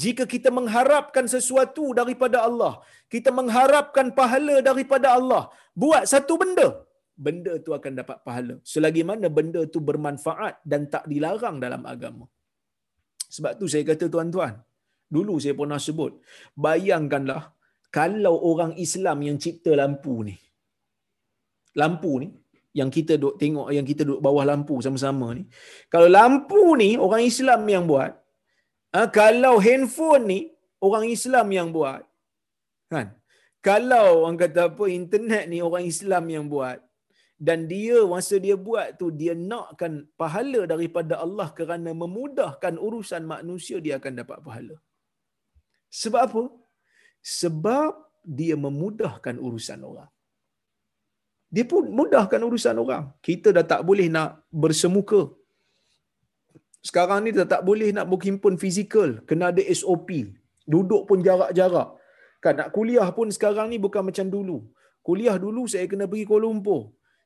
Jika kita mengharapkan sesuatu daripada Allah, kita mengharapkan pahala daripada Allah, buat satu benda, benda itu akan dapat pahala. Selagi mana benda itu bermanfaat dan tak dilarang dalam agama. Sebab tu saya kata tuan-tuan, dulu saya pernah sebut, bayangkanlah kalau orang Islam yang cipta lampu ni, lampu ni, yang kita duk tengok yang kita duduk bawah lampu sama-sama ni. Kalau lampu ni orang Islam yang buat ha, kalau handphone ni orang Islam yang buat kan? Kalau orang kata apa internet ni orang Islam yang buat dan dia masa dia buat tu dia nakkan pahala daripada Allah kerana memudahkan urusan manusia dia akan dapat pahala. Sebab apa? Sebab dia memudahkan urusan orang dia pun mudahkan urusan orang. Kita dah tak boleh nak bersemuka. Sekarang ni dah tak boleh nak berhimpun fizikal. Kena ada SOP. Duduk pun jarak-jarak. Kan nak kuliah pun sekarang ni bukan macam dulu. Kuliah dulu saya kena pergi Kuala Lumpur.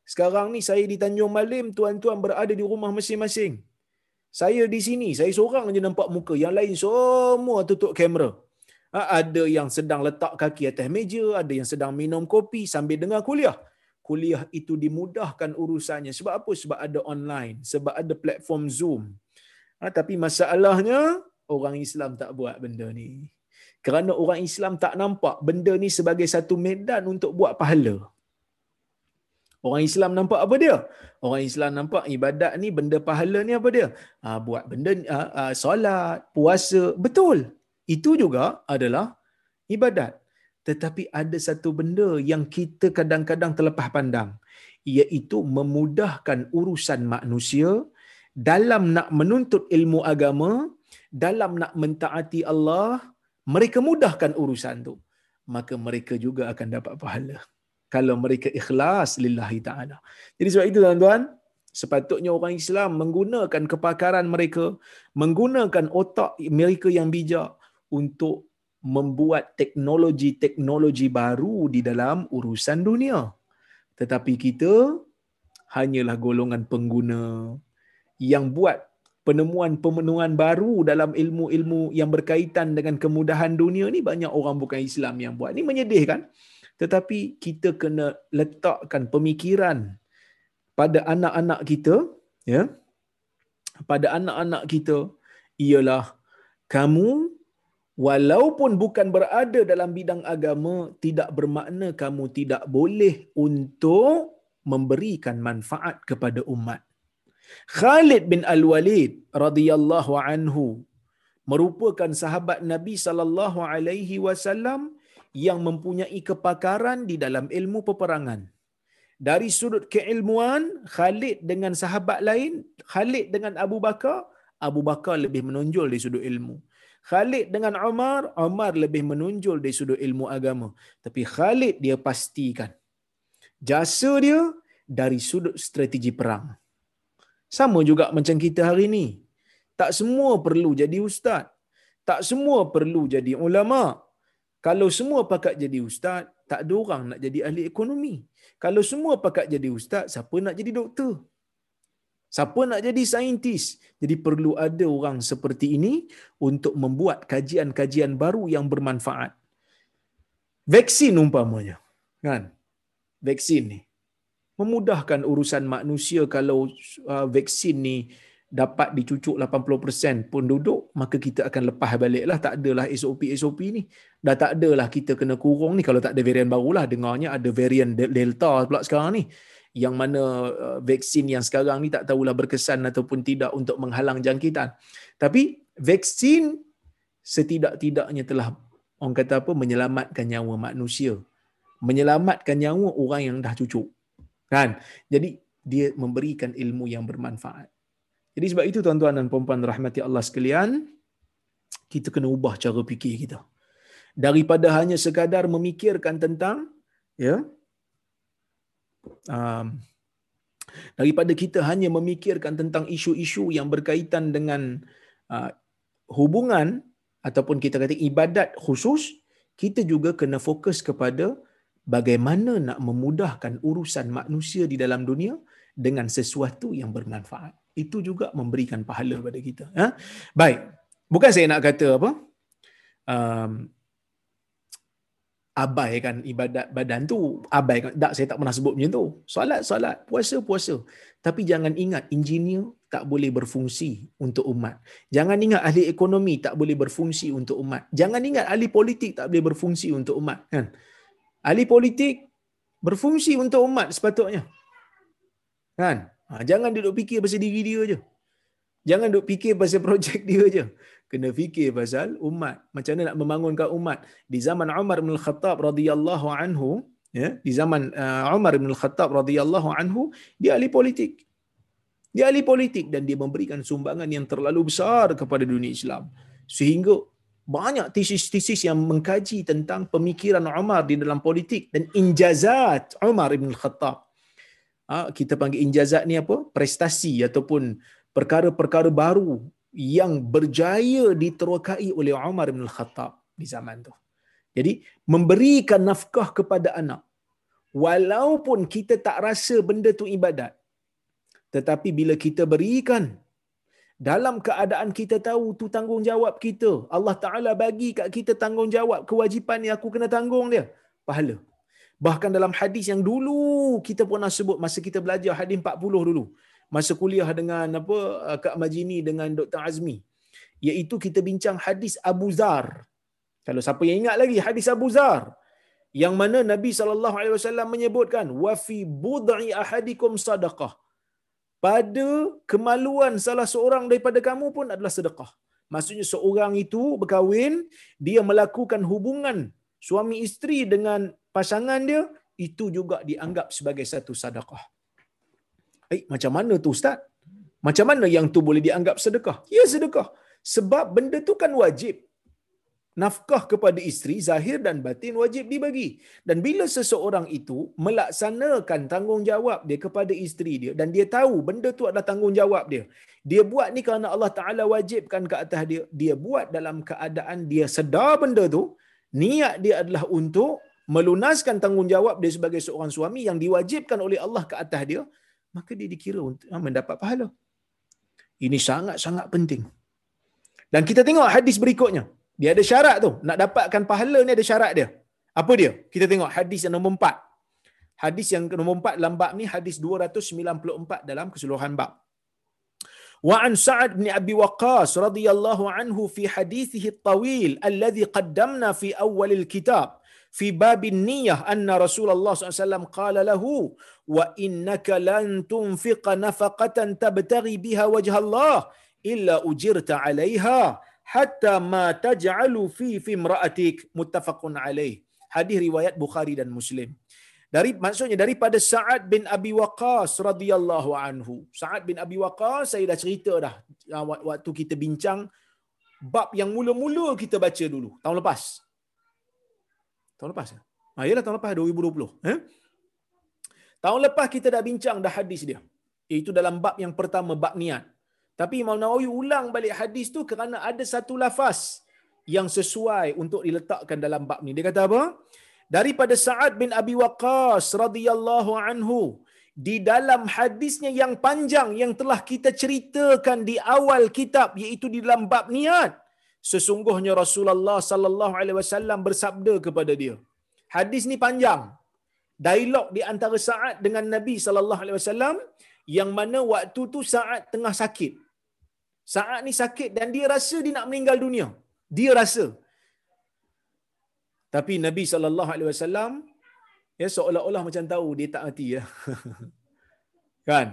Sekarang ni saya di Tanjung Malim, tuan-tuan berada di rumah masing-masing. Saya di sini, saya seorang je nampak muka. Yang lain semua tutup kamera. Ha, ada yang sedang letak kaki atas meja, ada yang sedang minum kopi sambil dengar kuliah kuliah itu dimudahkan urusannya. Sebab apa? Sebab ada online. Sebab ada platform Zoom. Ha, tapi masalahnya, orang Islam tak buat benda ni. Kerana orang Islam tak nampak benda ni sebagai satu medan untuk buat pahala. Orang Islam nampak apa dia? Orang Islam nampak ibadat ni benda pahala ni apa dia? Ha, buat benda ha, ha, solat, puasa. Betul. Itu juga adalah ibadat tetapi ada satu benda yang kita kadang-kadang terlepas pandang iaitu memudahkan urusan manusia dalam nak menuntut ilmu agama dalam nak mentaati Allah mereka mudahkan urusan tu. Maka mereka juga akan dapat pahala kalau mereka ikhlas lillahi taala. Jadi sebab itu tuan-tuan sepatutnya orang Islam menggunakan kepakaran mereka menggunakan otak mereka yang bijak untuk membuat teknologi-teknologi baru di dalam urusan dunia. Tetapi kita hanyalah golongan pengguna yang buat penemuan-pemenuhan baru dalam ilmu-ilmu yang berkaitan dengan kemudahan dunia ni banyak orang bukan Islam yang buat. Ini menyedihkan. Tetapi kita kena letakkan pemikiran pada anak-anak kita, ya. Pada anak-anak kita ialah kamu walaupun bukan berada dalam bidang agama tidak bermakna kamu tidak boleh untuk memberikan manfaat kepada umat. Khalid bin Al-Walid radhiyallahu anhu merupakan sahabat Nabi sallallahu alaihi wasallam yang mempunyai kepakaran di dalam ilmu peperangan. Dari sudut keilmuan, Khalid dengan sahabat lain, Khalid dengan Abu Bakar, Abu Bakar lebih menonjol di sudut ilmu. Khalid dengan Umar, Umar lebih menonjol dari sudut ilmu agama. Tapi Khalid dia pastikan jasa dia dari sudut strategi perang. Sama juga macam kita hari ini. Tak semua perlu jadi ustaz. Tak semua perlu jadi ulama. Kalau semua pakat jadi ustaz, tak ada orang nak jadi ahli ekonomi. Kalau semua pakat jadi ustaz, siapa nak jadi doktor? Siapa nak jadi saintis? Jadi perlu ada orang seperti ini untuk membuat kajian-kajian baru yang bermanfaat. Vaksin umpamanya. Kan? Vaksin ni. Memudahkan urusan manusia kalau uh, vaksin ni dapat dicucuk 80% penduduk, maka kita akan lepas baliklah. Tak adalah SOP-SOP ni. Dah tak adalah kita kena kurung ni. Kalau tak ada varian barulah. Dengarnya ada varian Delta pula sekarang ni yang mana uh, vaksin yang sekarang ni tak tahulah berkesan ataupun tidak untuk menghalang jangkitan. Tapi vaksin setidak-tidaknya telah orang kata apa menyelamatkan nyawa manusia. Menyelamatkan nyawa orang yang dah cucuk. Kan? Jadi dia memberikan ilmu yang bermanfaat. Jadi sebab itu tuan-tuan dan puan-puan rahmati Allah sekalian, kita kena ubah cara fikir kita. Daripada hanya sekadar memikirkan tentang ya, um, daripada kita hanya memikirkan tentang isu-isu yang berkaitan dengan uh, hubungan ataupun kita kata ibadat khusus, kita juga kena fokus kepada bagaimana nak memudahkan urusan manusia di dalam dunia dengan sesuatu yang bermanfaat. Itu juga memberikan pahala kepada kita. Ha? Baik. Bukan saya nak kata apa? Um, abaikan ibadat badan tu abaikan tak saya tak pernah sebut macam tu. Solat solat. Puasa puasa. Tapi jangan ingat engineer tak boleh berfungsi untuk umat. Jangan ingat ahli ekonomi tak boleh berfungsi untuk umat. Jangan ingat ahli politik tak boleh berfungsi untuk umat kan? Ahli politik berfungsi untuk umat sepatutnya kan? Ha, jangan duduk fikir pasal diri dia je. Jangan duduk fikir pasal projek dia je kena fikir pasal umat. Macam mana nak membangunkan umat? Di zaman Umar bin Khattab radhiyallahu anhu ya di zaman uh, Umar bin Khattab radhiyallahu anhu dia ahli politik. Dia ahli politik dan dia memberikan sumbangan yang terlalu besar kepada dunia Islam. Sehingga banyak tesis-tesis yang mengkaji tentang pemikiran Umar di dalam politik dan injazat Umar bin Khattab ha, kita panggil injazat ni apa? Prestasi ataupun perkara-perkara baru yang berjaya diterokai oleh Umar bin Khattab di zaman tu. Jadi memberikan nafkah kepada anak walaupun kita tak rasa benda tu ibadat tetapi bila kita berikan dalam keadaan kita tahu tu tanggungjawab kita Allah Taala bagi kat kita tanggungjawab kewajipan ni aku kena tanggung dia pahala bahkan dalam hadis yang dulu kita pernah sebut masa kita belajar hadis 40 dulu masa kuliah dengan apa uh, Kak Majini dengan Dr. Azmi iaitu kita bincang hadis Abu Zar. Kalau siapa yang ingat lagi hadis Abu Zar yang mana Nabi sallallahu alaihi wasallam menyebutkan wa fi bud'i ahadikum sadaqah. Pada kemaluan salah seorang daripada kamu pun adalah sedekah. Maksudnya seorang itu berkahwin, dia melakukan hubungan suami isteri dengan pasangan dia, itu juga dianggap sebagai satu sedekah. Eh, macam mana tu Ustaz? Macam mana yang tu boleh dianggap sedekah? Ya sedekah. Sebab benda tu kan wajib. Nafkah kepada isteri, zahir dan batin wajib dibagi. Dan bila seseorang itu melaksanakan tanggungjawab dia kepada isteri dia dan dia tahu benda tu adalah tanggungjawab dia. Dia buat ni kerana Allah Ta'ala wajibkan ke atas dia. Dia buat dalam keadaan dia sedar benda tu. Niat dia adalah untuk melunaskan tanggungjawab dia sebagai seorang suami yang diwajibkan oleh Allah ke atas dia maka dia dikira untuk ah, mendapat pahala. Ini sangat-sangat penting. Dan kita tengok hadis berikutnya. Dia ada syarat tu. Nak dapatkan pahala ni ada syarat dia. Apa dia? Kita tengok hadis yang nombor empat. Hadis yang nombor empat dalam bab ni, hadis 294 dalam keseluruhan bab. Wa an Sa'ad bin Abi Waqqas radhiyallahu anhu fi hadithihi at-tawil alladhi qaddamna fi awwal al-kitab. في باب النية fi babi niyah anna Rasulullah SAW qala lahu wa innaka lan tunfiqa nafaqatan tabtaghi biha wajah Allah illa ujirta alaiha hatta ma taj'alu fi fi imra'atik muttafaqun alaih hadis riwayat Bukhari dan Muslim dari maksudnya daripada Sa'ad bin Abi Waqqas radhiyallahu anhu. Sa'ad bin Abi Waqqas saya dah cerita dah ah, waktu kita bincang bab yang mula-mula kita baca dulu tahun lepas tahun lepas ya ha yalah tahun lepas 2020 eh tahun lepas kita dah bincang dah hadis dia iaitu dalam bab yang pertama bab niat tapi Imam Nawawi ulang balik hadis tu kerana ada satu lafaz yang sesuai untuk diletakkan dalam bab ni. Dia kata apa? Daripada Sa'ad bin Abi Waqqas radhiyallahu anhu di dalam hadisnya yang panjang yang telah kita ceritakan di awal kitab iaitu di dalam bab niat sesungguhnya Rasulullah sallallahu alaihi wasallam bersabda kepada dia hadis ni panjang dialog di antara Sa'ad dengan Nabi sallallahu alaihi wasallam yang mana waktu tu Sa'ad tengah sakit Saat ni sakit dan dia rasa dia nak meninggal dunia. Dia rasa. Tapi Nabi sallallahu alaihi wasallam ya seolah-olah macam tahu dia tak mati ya. kan?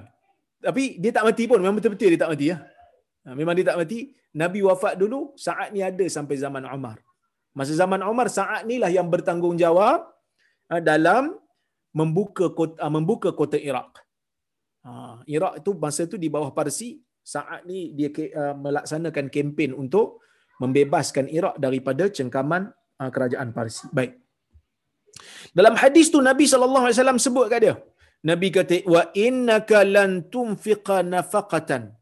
Tapi dia tak mati pun, memang betul-betul dia tak mati ya. Ha, memang dia tak mati. Nabi wafat dulu, saat ni ada sampai zaman Umar. Masa zaman Umar, saat ni lah yang bertanggungjawab ha, dalam membuka kota, ha, membuka kota Iraq. Iraq itu masa tu di bawah Parsi, saat ni dia melaksanakan kempen untuk membebaskan Iraq daripada cengkaman kerajaan Parsi. Baik. Dalam hadis tu Nabi wasallam sebut kat dia. Nabi kata wa innaka lan tunfiqa nafaqatan.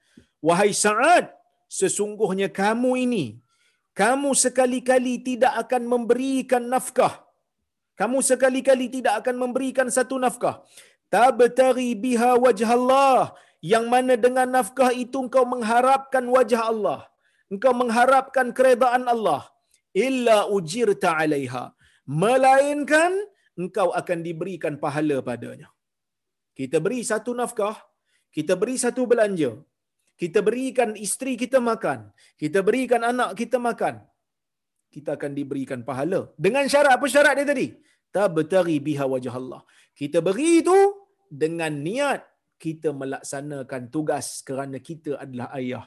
Wahai Sa'ad, sesungguhnya kamu ini kamu sekali-kali tidak akan memberikan nafkah. Kamu sekali-kali tidak akan memberikan satu nafkah. Tabtari biha wajh Allah yang mana dengan nafkah itu engkau mengharapkan wajah Allah. Engkau mengharapkan keredaan Allah. Illa ujirta alaiha. Melainkan engkau akan diberikan pahala padanya. Kita beri satu nafkah kita beri satu belanja kita berikan isteri kita makan kita berikan anak kita makan kita akan diberikan pahala dengan syarat apa syarat dia tadi tabtari biha wajah Allah kita beri itu dengan niat kita melaksanakan tugas kerana kita adalah ayah.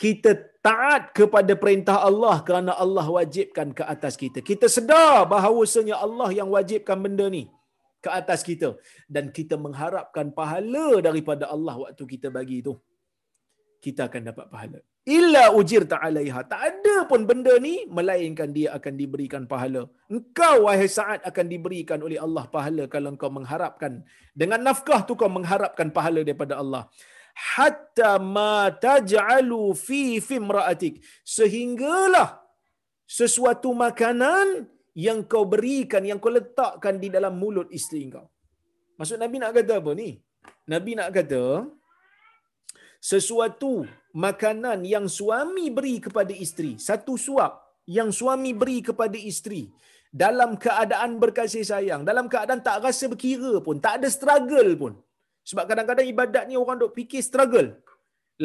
Kita taat kepada perintah Allah kerana Allah wajibkan ke atas kita. Kita sedar bahawasanya Allah yang wajibkan benda ni ke atas kita dan kita mengharapkan pahala daripada Allah waktu kita bagi itu. Kita akan dapat pahala illa ujir ta'alaiha. Tak ada pun benda ni melainkan dia akan diberikan pahala. Engkau wahai saat akan diberikan oleh Allah pahala kalau engkau mengharapkan dengan nafkah tu kau mengharapkan pahala daripada Allah. Hatta ma taj'alu fi fimra'atik. Sehinggalah sesuatu makanan yang kau berikan, yang kau letakkan di dalam mulut isteri kau. Maksud Nabi nak kata apa ni? Nabi nak kata, sesuatu makanan yang suami beri kepada isteri, satu suap yang suami beri kepada isteri dalam keadaan berkasih sayang, dalam keadaan tak rasa berkira pun, tak ada struggle pun. Sebab kadang-kadang ibadat ni orang duk fikir struggle.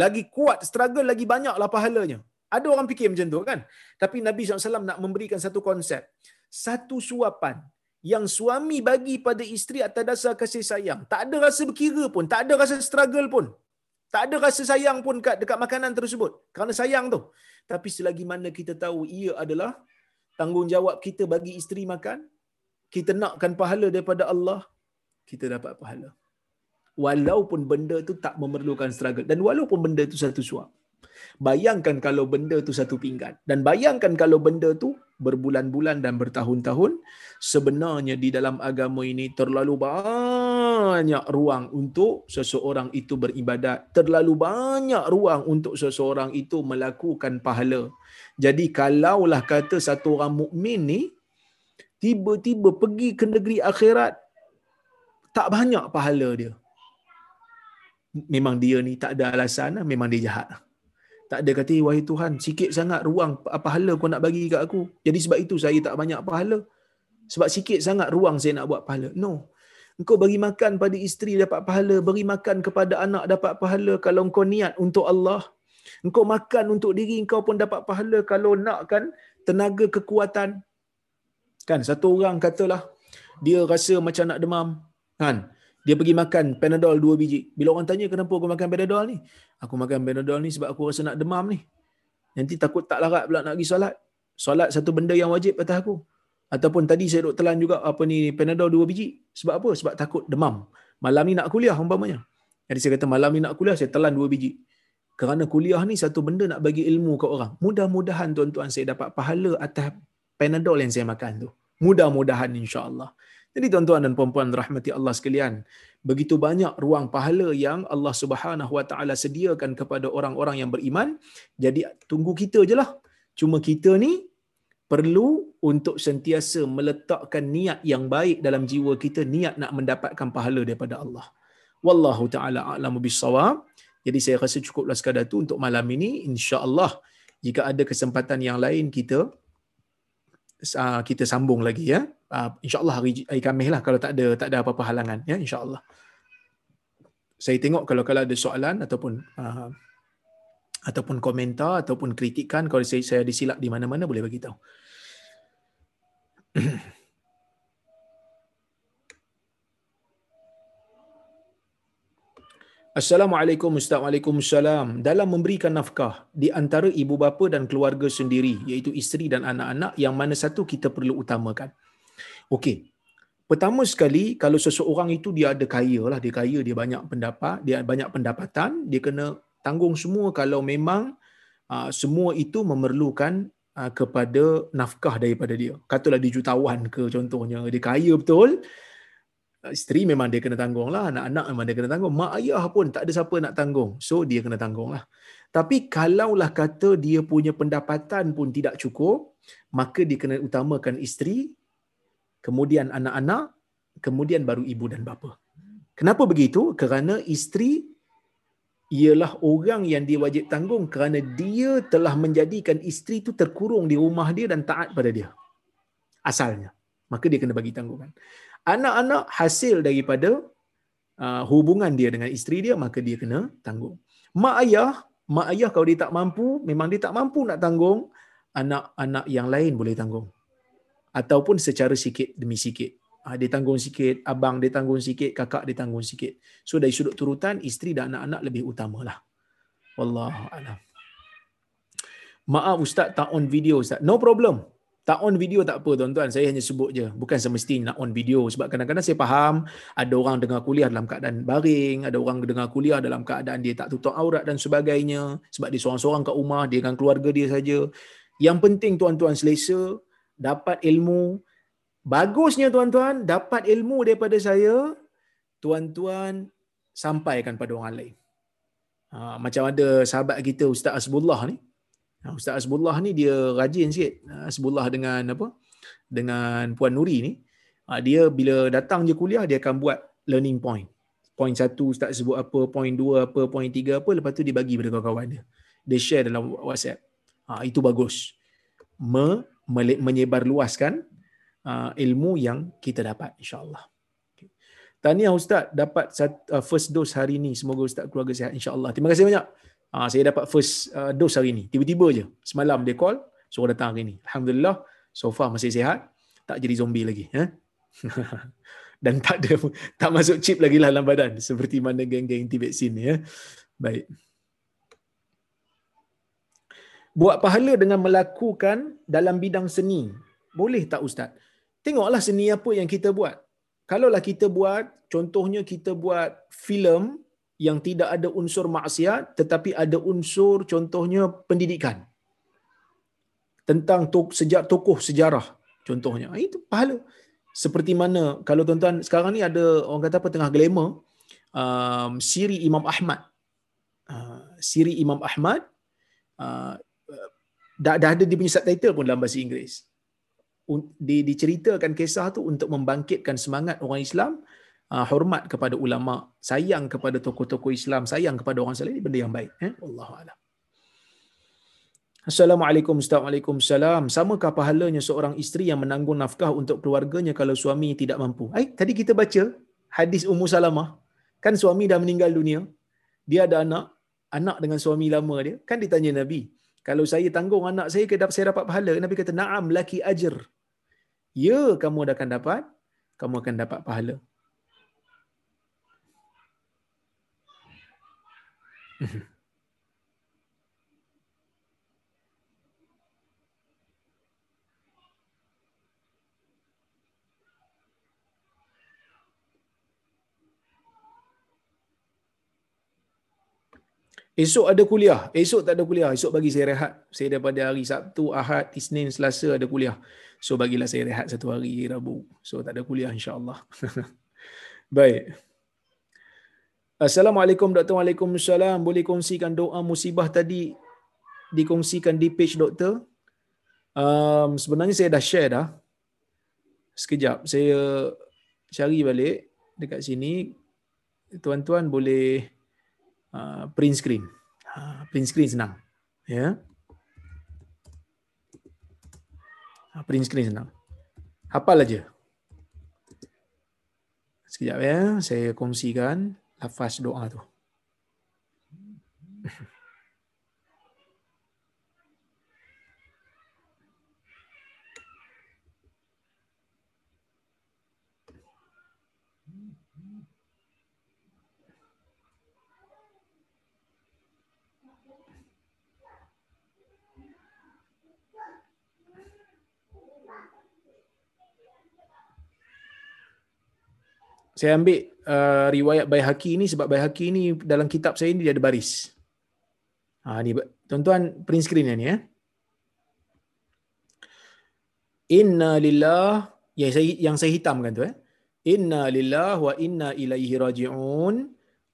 Lagi kuat struggle, lagi banyaklah pahalanya. Ada orang fikir macam tu kan? Tapi Nabi SAW nak memberikan satu konsep. Satu suapan yang suami bagi pada isteri atas dasar kasih sayang. Tak ada rasa berkira pun, tak ada rasa struggle pun. Tak ada rasa sayang pun kat dekat makanan tersebut. Kerana sayang tu. Tapi selagi mana kita tahu ia adalah tanggungjawab kita bagi isteri makan, kita nakkan pahala daripada Allah, kita dapat pahala. Walaupun benda tu tak memerlukan struggle. Dan walaupun benda tu satu suap. Bayangkan kalau benda tu satu pinggan. Dan bayangkan kalau benda tu berbulan-bulan dan bertahun-tahun. Sebenarnya di dalam agama ini terlalu banyak ruang untuk seseorang itu beribadat. Terlalu banyak ruang untuk seseorang itu melakukan pahala. Jadi kalaulah kata satu orang mukmin ni tiba-tiba pergi ke negeri akhirat tak banyak pahala dia. Memang dia ni tak ada alasan, memang dia jahat. Tak ada kata, wahai Tuhan, sikit sangat ruang pahala kau nak bagi kat aku. Jadi sebab itu saya tak banyak pahala. Sebab sikit sangat ruang saya nak buat pahala. No. Engkau bagi makan pada isteri dapat pahala. Beri makan kepada anak dapat pahala kalau engkau niat untuk Allah. Engkau makan untuk diri engkau pun dapat pahala kalau nakkan tenaga kekuatan. Kan satu orang katalah dia rasa macam nak demam. Kan? Dia pergi makan Panadol dua biji. Bila orang tanya kenapa aku makan Panadol ni? Aku makan Panadol ni sebab aku rasa nak demam ni. Nanti takut tak larat pula nak pergi solat. Solat satu benda yang wajib atas aku. Ataupun tadi saya duk telan juga apa ni Panadol dua biji. Sebab apa? Sebab takut demam. Malam ni nak kuliah umpamanya. Jadi saya kata malam ni nak kuliah saya telan dua biji. Kerana kuliah ni satu benda nak bagi ilmu ke orang. Mudah-mudahan tuan-tuan saya dapat pahala atas Panadol yang saya makan tu. Mudah-mudahan insya-Allah. Jadi tuan-tuan dan puan-puan rahmati Allah sekalian, begitu banyak ruang pahala yang Allah Subhanahu Wa Taala sediakan kepada orang-orang yang beriman. Jadi tunggu kita je lah. Cuma kita ni perlu untuk sentiasa meletakkan niat yang baik dalam jiwa kita, niat nak mendapatkan pahala daripada Allah. Wallahu taala a'lamu bissawab. Jadi saya rasa cukuplah sekadar tu untuk malam ini. Insya-Allah jika ada kesempatan yang lain kita uh, kita sambung lagi ya. Uh, insya-Allah hari, hari Khamis lah kalau tak ada tak ada apa-apa halangan ya insya-Allah. Saya tengok kalau kalau ada soalan ataupun uh, ataupun komentar ataupun kritikan kalau saya saya disilap di mana-mana boleh bagi tahu. Assalamualaikum Ustaz Waalaikumsalam. Dalam memberikan nafkah di antara ibu bapa dan keluarga sendiri iaitu isteri dan anak-anak yang mana satu kita perlu utamakan. Okey. Pertama sekali kalau seseorang itu dia ada kaya lah, dia kaya, dia banyak pendapat, dia banyak pendapatan, dia kena tanggung semua kalau memang uh, semua itu memerlukan uh, kepada nafkah daripada dia. Katalah dia jutawan ke contohnya, dia kaya betul, isteri memang dia kena tanggung lah, anak-anak memang dia kena tanggung, mak ayah pun tak ada siapa nak tanggung, so dia kena tanggung lah. Tapi kalaulah kata dia punya pendapatan pun tidak cukup, maka dia kena utamakan isteri, kemudian anak-anak, kemudian baru ibu dan bapa. Kenapa begitu? Kerana isteri ialah orang yang dia wajib tanggung kerana dia telah menjadikan isteri itu terkurung di rumah dia dan taat pada dia. Asalnya. Maka dia kena bagi tanggungan anak-anak hasil daripada uh, hubungan dia dengan isteri dia maka dia kena tanggung mak ayah mak ayah kalau dia tak mampu memang dia tak mampu nak tanggung anak-anak yang lain boleh tanggung ataupun secara sikit demi sikit. Uh, dia tanggung sikit abang dia tanggung sikit kakak dia tanggung sikit. So dari sudut turutan isteri dan anak-anak lebih utamalah. Wallahu alam. Maaf ustaz tak on video ustaz. No problem. Tak on video tak apa tuan-tuan, saya hanya sebut je. Bukan semestinya nak on video. Sebab kadang-kadang saya faham ada orang dengar kuliah dalam keadaan baring, ada orang dengar kuliah dalam keadaan dia tak tutup aurat dan sebagainya. Sebab dia seorang-seorang kat rumah, dia dengan keluarga dia saja. Yang penting tuan-tuan selesa, dapat ilmu. Bagusnya tuan-tuan, dapat ilmu daripada saya, tuan-tuan sampaikan pada orang lain. Ha, macam ada sahabat kita Ustaz Asbullah ni, Ha, Ustaz Asbullah ni dia rajin sikit. Ha, Asbullah dengan apa? Dengan Puan Nuri ni. Ha, dia bila datang je kuliah dia akan buat learning point. Point satu Ustaz sebut apa, point dua apa, point tiga apa, lepas tu dia bagi pada kawan-kawan dia. Dia share dalam WhatsApp. Ha, itu bagus. Me, menyebar luaskan uh, ilmu yang kita dapat insyaAllah. Tahniah Ustaz dapat uh, first dose hari ini. Semoga Ustaz keluarga sihat insyaAllah. Terima kasih banyak. Ha, saya dapat first uh, dose hari ni. Tiba-tiba je. Semalam dia call, suruh datang hari ni. Alhamdulillah, so far masih sihat. Tak jadi zombie lagi. Eh? Dan tak ada tak masuk chip lagi lah dalam badan. Seperti mana geng-geng anti-vaksin ni. Eh? Baik. Buat pahala dengan melakukan dalam bidang seni. Boleh tak Ustaz? Tengoklah seni apa yang kita buat. Kalaulah kita buat, contohnya kita buat filem yang tidak ada unsur maksiat tetapi ada unsur contohnya pendidikan tentang tok, sejak tokoh sejarah contohnya ah, itu pahala seperti mana kalau tuan-tuan sekarang ni ada orang kata apa tengah glamour um, siri Imam Ahmad uh, siri Imam Ahmad uh, dah, dah ada dia punya subtitle pun dalam bahasa Inggeris di, diceritakan kisah tu untuk membangkitkan semangat orang Islam uh, hormat kepada ulama, sayang kepada tokoh-tokoh Islam, sayang kepada orang saleh ini benda yang baik. Eh? Allah a'lam. Assalamualaikum Assalamualaikum Samakah pahalanya seorang isteri yang menanggung nafkah untuk keluarganya kalau suami tidak mampu? Eh, tadi kita baca hadis Ummu Salamah. Kan suami dah meninggal dunia. Dia ada anak. Anak dengan suami lama dia. Kan ditanya Nabi. Kalau saya tanggung anak saya, saya dapat pahala. Nabi kata, Naam laki ajar. Ya, kamu akan dapat. Kamu akan dapat pahala. Esok ada kuliah. Esok tak ada kuliah. Esok bagi saya rehat. Saya daripada hari Sabtu, Ahad, Isnin, Selasa ada kuliah. So bagilah saya rehat satu hari Rabu. So tak ada kuliah insya-Allah. Baik. Assalamualaikum Doktor. Waalaikumsalam. Boleh kongsikan doa musibah tadi dikongsikan di page doktor? Um, sebenarnya saya dah share dah. Sekejap. Saya cari balik dekat sini. Tuan-tuan boleh uh, print screen. Uh, print screen senang. Ya. Yeah. print screen senang. Hafal aja. Sekejap ya, saya kongsikan lafaz doa tu. Saya ambil uh, riwayat Baihaqi ni sebab Baihaqi ni dalam kitab saya ni dia ada baris. Ha ni tuan-tuan print screen ni ya. Inna lillah yang saya yang saya hitamkan tu eh. Inna lillah wa inna ilaihi raji'un.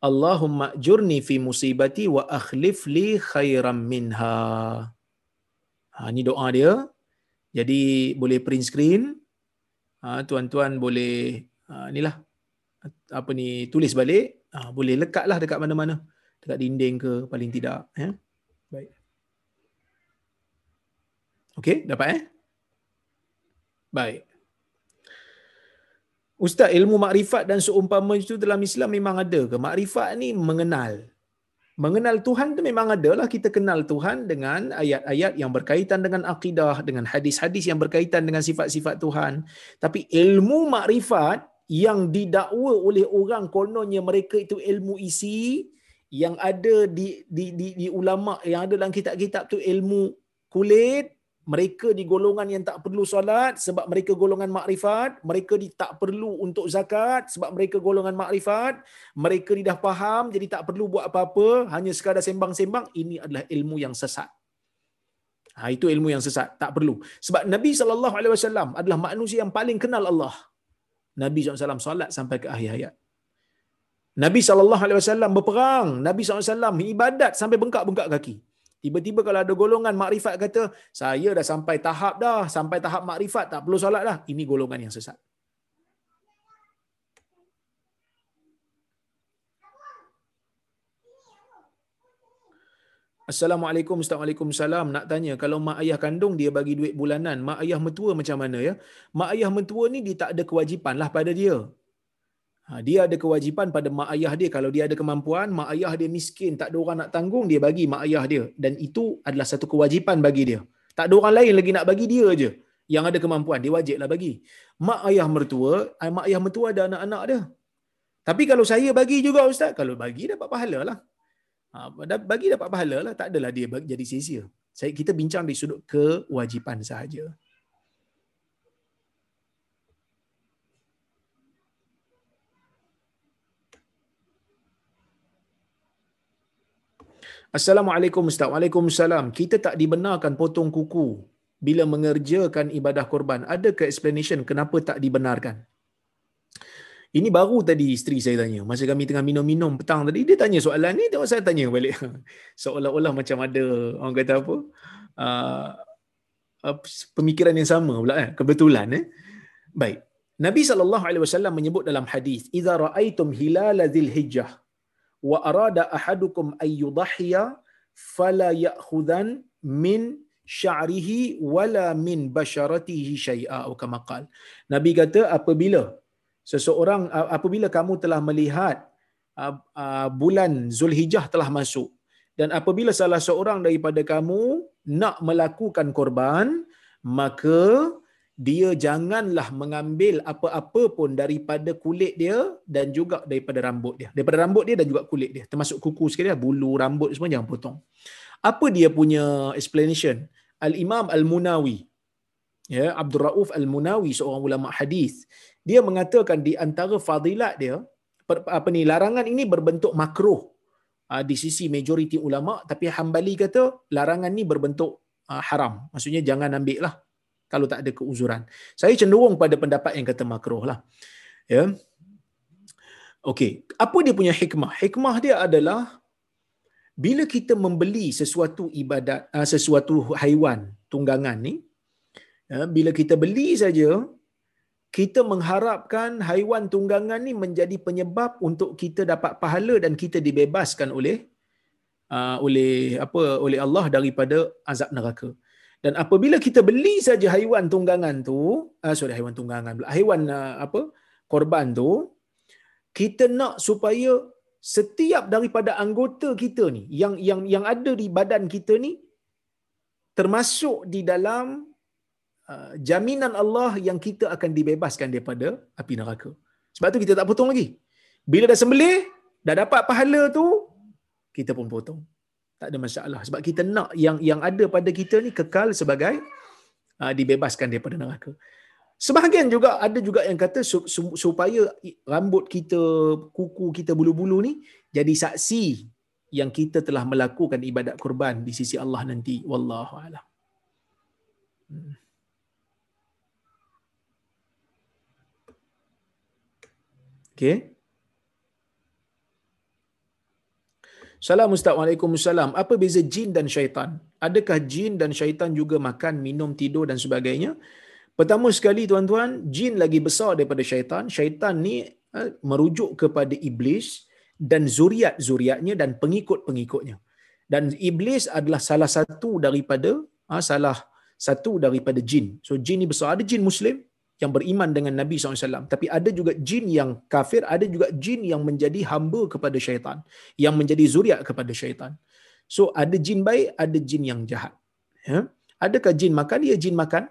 Allahumma jurni fi musibati wa akhlif li khairam minha. Ha ni doa dia. Jadi boleh print screen. Ha tuan-tuan boleh ha, inilah apa ni tulis balik uh, boleh lekatlah dekat mana-mana dekat dinding ke paling tidak ya baik okey dapat eh baik Ustaz, ilmu makrifat dan seumpama itu dalam Islam memang ada ke? Makrifat ni mengenal. Mengenal Tuhan tu memang ada lah. Kita kenal Tuhan dengan ayat-ayat yang berkaitan dengan akidah, dengan hadis-hadis yang berkaitan dengan sifat-sifat Tuhan. Tapi ilmu makrifat yang didakwa oleh orang kononnya mereka itu ilmu isi yang ada di di di, di ulama yang ada dalam kitab-kitab tu ilmu kulit mereka di golongan yang tak perlu solat sebab mereka golongan makrifat mereka di tak perlu untuk zakat sebab mereka golongan makrifat mereka di dah faham jadi tak perlu buat apa-apa hanya sekadar sembang-sembang ini adalah ilmu yang sesat. Ha itu ilmu yang sesat tak perlu. Sebab Nabi sallallahu alaihi wasallam adalah manusia yang paling kenal Allah Nabi SAW solat sampai ke akhir hayat. Nabi SAW berperang. Nabi SAW ibadat sampai bengkak-bengkak kaki. Tiba-tiba kalau ada golongan makrifat kata, saya dah sampai tahap dah, sampai tahap makrifat, tak perlu solat dah. Ini golongan yang sesat. Assalamualaikum, Assalamualaikum, Nak tanya, kalau mak ayah kandung dia bagi duit bulanan, mak ayah mentua macam mana ya? Mak ayah mentua ni dia tak ada kewajipan lah pada dia. Ha, dia ada kewajipan pada mak ayah dia. Kalau dia ada kemampuan, mak ayah dia miskin, tak ada orang nak tanggung, dia bagi mak ayah dia. Dan itu adalah satu kewajipan bagi dia. Tak ada orang lain lagi nak bagi dia je. Yang ada kemampuan, dia wajiblah bagi. Mak ayah mertua, eh, mak ayah mertua ada anak-anak dia. Tapi kalau saya bagi juga Ustaz, kalau bagi dapat pahala lah. Ha, bagi dapat pahala lah. Tak adalah dia jadi sia-sia. Saya, kita bincang di sudut kewajipan sahaja. Assalamualaikum Ustaz. Waalaikumsalam. Kita tak dibenarkan potong kuku bila mengerjakan ibadah korban. Ada ke explanation kenapa tak dibenarkan? Ini baru tadi isteri saya tanya. Masa kami tengah minum-minum petang tadi, dia tanya soalan ni, tengok saya tanya balik. Seolah-olah macam ada, orang kata apa, uh, pemikiran yang sama pula. Eh? Kebetulan. Eh? Baik. Nabi SAW menyebut dalam hadis, "Idza ra'aitum hilal dzil hijjah wa arada ahadukum ay yudhhiya fala ya'khudhan min sya'rihi wala min basharatihi syai'a." Atau kama Nabi kata apabila seseorang apabila kamu telah melihat bulan Zulhijjah telah masuk dan apabila salah seorang daripada kamu nak melakukan korban maka dia janganlah mengambil apa-apa pun daripada kulit dia dan juga daripada rambut dia. Daripada rambut dia dan juga kulit dia. Termasuk kuku sekali, bulu, rambut semua jangan potong. Apa dia punya explanation? Al-Imam Al-Munawi, ya, Abdul Rauf Al-Munawi, seorang ulama hadis, dia mengatakan di antara fadilat dia apa ni larangan ini berbentuk makruh uh, di sisi majoriti ulama tapi Hambali kata larangan ni berbentuk uh, haram. Maksudnya jangan ambil lah kalau tak ada keuzuran. Saya cenderung pada pendapat yang kata makruh lah. Ya. Okey, apa dia punya hikmah? Hikmah dia adalah bila kita membeli sesuatu ibadat, uh, sesuatu haiwan tunggangan ni, ya, bila kita beli saja, kita mengharapkan haiwan tunggangan ni menjadi penyebab untuk kita dapat pahala dan kita dibebaskan oleh uh, oleh apa oleh Allah daripada azab neraka. Dan apabila kita beli saja haiwan tunggangan tu, uh, sorry haiwan tunggangan, haiwan uh, apa korban tu, kita nak supaya setiap daripada anggota kita ni yang yang yang ada di badan kita ni termasuk di dalam uh, jaminan Allah yang kita akan dibebaskan daripada api neraka. Sebab tu kita tak potong lagi. Bila dah sembelih, dah dapat pahala tu, kita pun potong. Tak ada masalah. Sebab kita nak yang yang ada pada kita ni kekal sebagai uh, dibebaskan daripada neraka. Sebahagian juga ada juga yang kata supaya rambut kita, kuku kita, bulu-bulu ni jadi saksi yang kita telah melakukan ibadat kurban di sisi Allah nanti. Wallahu a'lam. Hmm. Okay. Salam Ustaz. Waalaikumsalam. Apa beza jin dan syaitan? Adakah jin dan syaitan juga makan, minum, tidur dan sebagainya? Pertama sekali tuan-tuan, jin lagi besar daripada syaitan. Syaitan ni uh, merujuk kepada iblis dan zuriat-zuriatnya dan pengikut-pengikutnya. Dan iblis adalah salah satu daripada uh, salah satu daripada jin. So jin ni besar. Ada jin muslim yang beriman dengan Nabi SAW. Tapi ada juga jin yang kafir, ada juga jin yang menjadi hamba kepada syaitan. Yang menjadi zuriat kepada syaitan. So ada jin baik, ada jin yang jahat. Ya? Adakah jin makan? Ya jin makan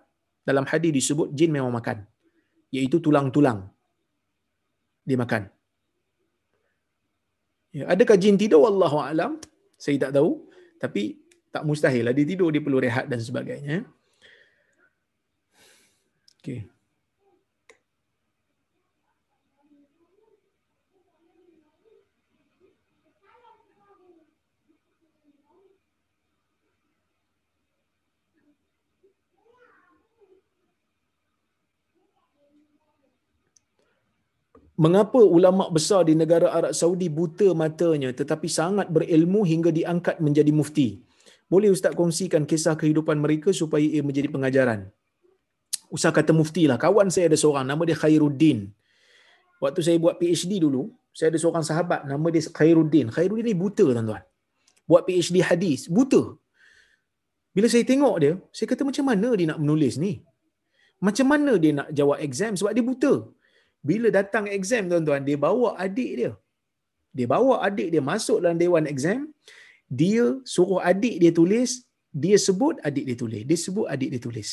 dalam hadis disebut jin memang makan iaitu tulang-tulang dia makan ya adakah jin tidur wallahu alam saya tak tahu tapi tak mustahil lah dia tidur dia perlu rehat dan sebagainya okey mengapa ulama besar di negara Arab Saudi buta matanya tetapi sangat berilmu hingga diangkat menjadi mufti. Boleh ustaz kongsikan kisah kehidupan mereka supaya ia menjadi pengajaran. Usah kata mufti lah. Kawan saya ada seorang nama dia Khairuddin. Waktu saya buat PhD dulu, saya ada seorang sahabat nama dia Khairuddin. Khairuddin ni buta tuan-tuan. Buat PhD hadis, buta. Bila saya tengok dia, saya kata macam mana dia nak menulis ni? Macam mana dia nak jawab exam sebab dia buta? Bila datang exam tuan-tuan dia bawa adik dia. Dia bawa adik dia masuk dalam dewan exam. Dia suruh adik dia tulis. Dia sebut adik dia tulis. Dia sebut adik dia tulis.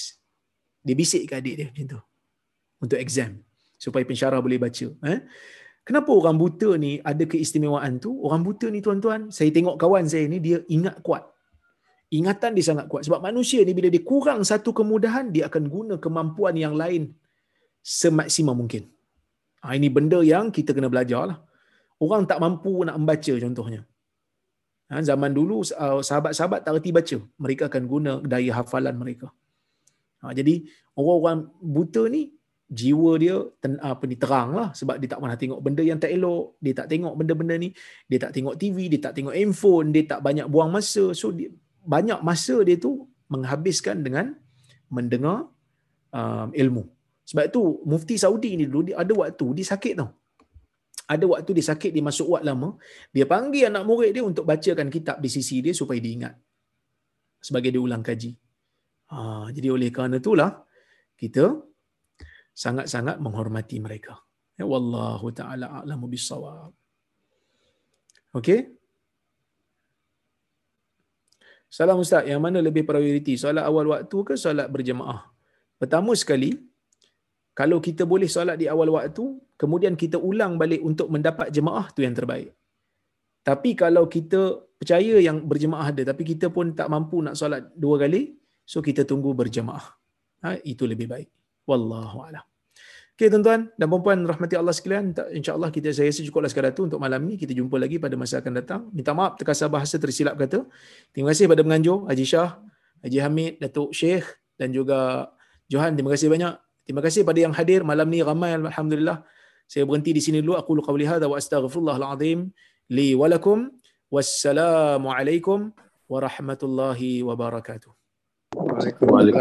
Dia bisik ke adik dia macam tu untuk exam supaya pensyarah boleh baca eh kenapa orang buta ni ada keistimewaan tu? Orang buta ni tuan-tuan saya tengok kawan saya ni dia ingat kuat. Ingatan dia sangat kuat. Sebab manusia ni bila dia kurang satu kemudahan dia akan guna kemampuan yang lain semaksimum mungkin Ha, ini benda yang kita kena belajar lah. Orang tak mampu nak membaca contohnya. Ha, zaman dulu uh, sahabat-sahabat tak reti baca. Mereka akan guna daya hafalan mereka. Ha, jadi orang-orang buta ni jiwa dia ten, apa ni terang lah sebab dia tak pernah tengok benda yang tak elok dia tak tengok benda-benda ni dia tak tengok TV dia tak tengok handphone dia tak banyak buang masa so dia, banyak masa dia tu menghabiskan dengan mendengar uh, ilmu sebab itu mufti Saudi ni dulu dia ada waktu dia sakit tau. Ada waktu dia sakit dia masuk wad lama, dia panggil anak murid dia untuk bacakan kitab di sisi dia supaya dia ingat. Sebagai dia ulang kaji. Ha, jadi oleh kerana itulah kita sangat-sangat menghormati mereka. Ya wallahu taala a'lamu bissawab. Okey? Salam Ustaz, yang mana lebih prioriti? Solat awal waktu ke solat berjemaah? Pertama sekali, kalau kita boleh solat di awal waktu, kemudian kita ulang balik untuk mendapat jemaah, tu yang terbaik. Tapi kalau kita percaya yang berjemaah ada, tapi kita pun tak mampu nak solat dua kali, so kita tunggu berjemaah. Ha, itu lebih baik. Wallahu a'lam. Okey tuan-tuan dan puan-puan rahmati Allah sekalian, insya-Allah kita saya rasa cukuplah sekadar tu untuk malam ni. Kita jumpa lagi pada masa akan datang. Minta maaf terkasar bahasa tersilap kata. Terima kasih pada penganjur Haji Shah, Haji Hamid, Datuk Sheikh dan juga Johan. Terima kasih banyak. Terima kasih pada yang hadir malam ni ramai alhamdulillah. Saya berhenti di sini dulu. Aku lu qawli hadza wa astaghfirullahal azim li wa lakum. Wassalamualaikum warahmatullahi wabarakatuh. Waalaikumsalam.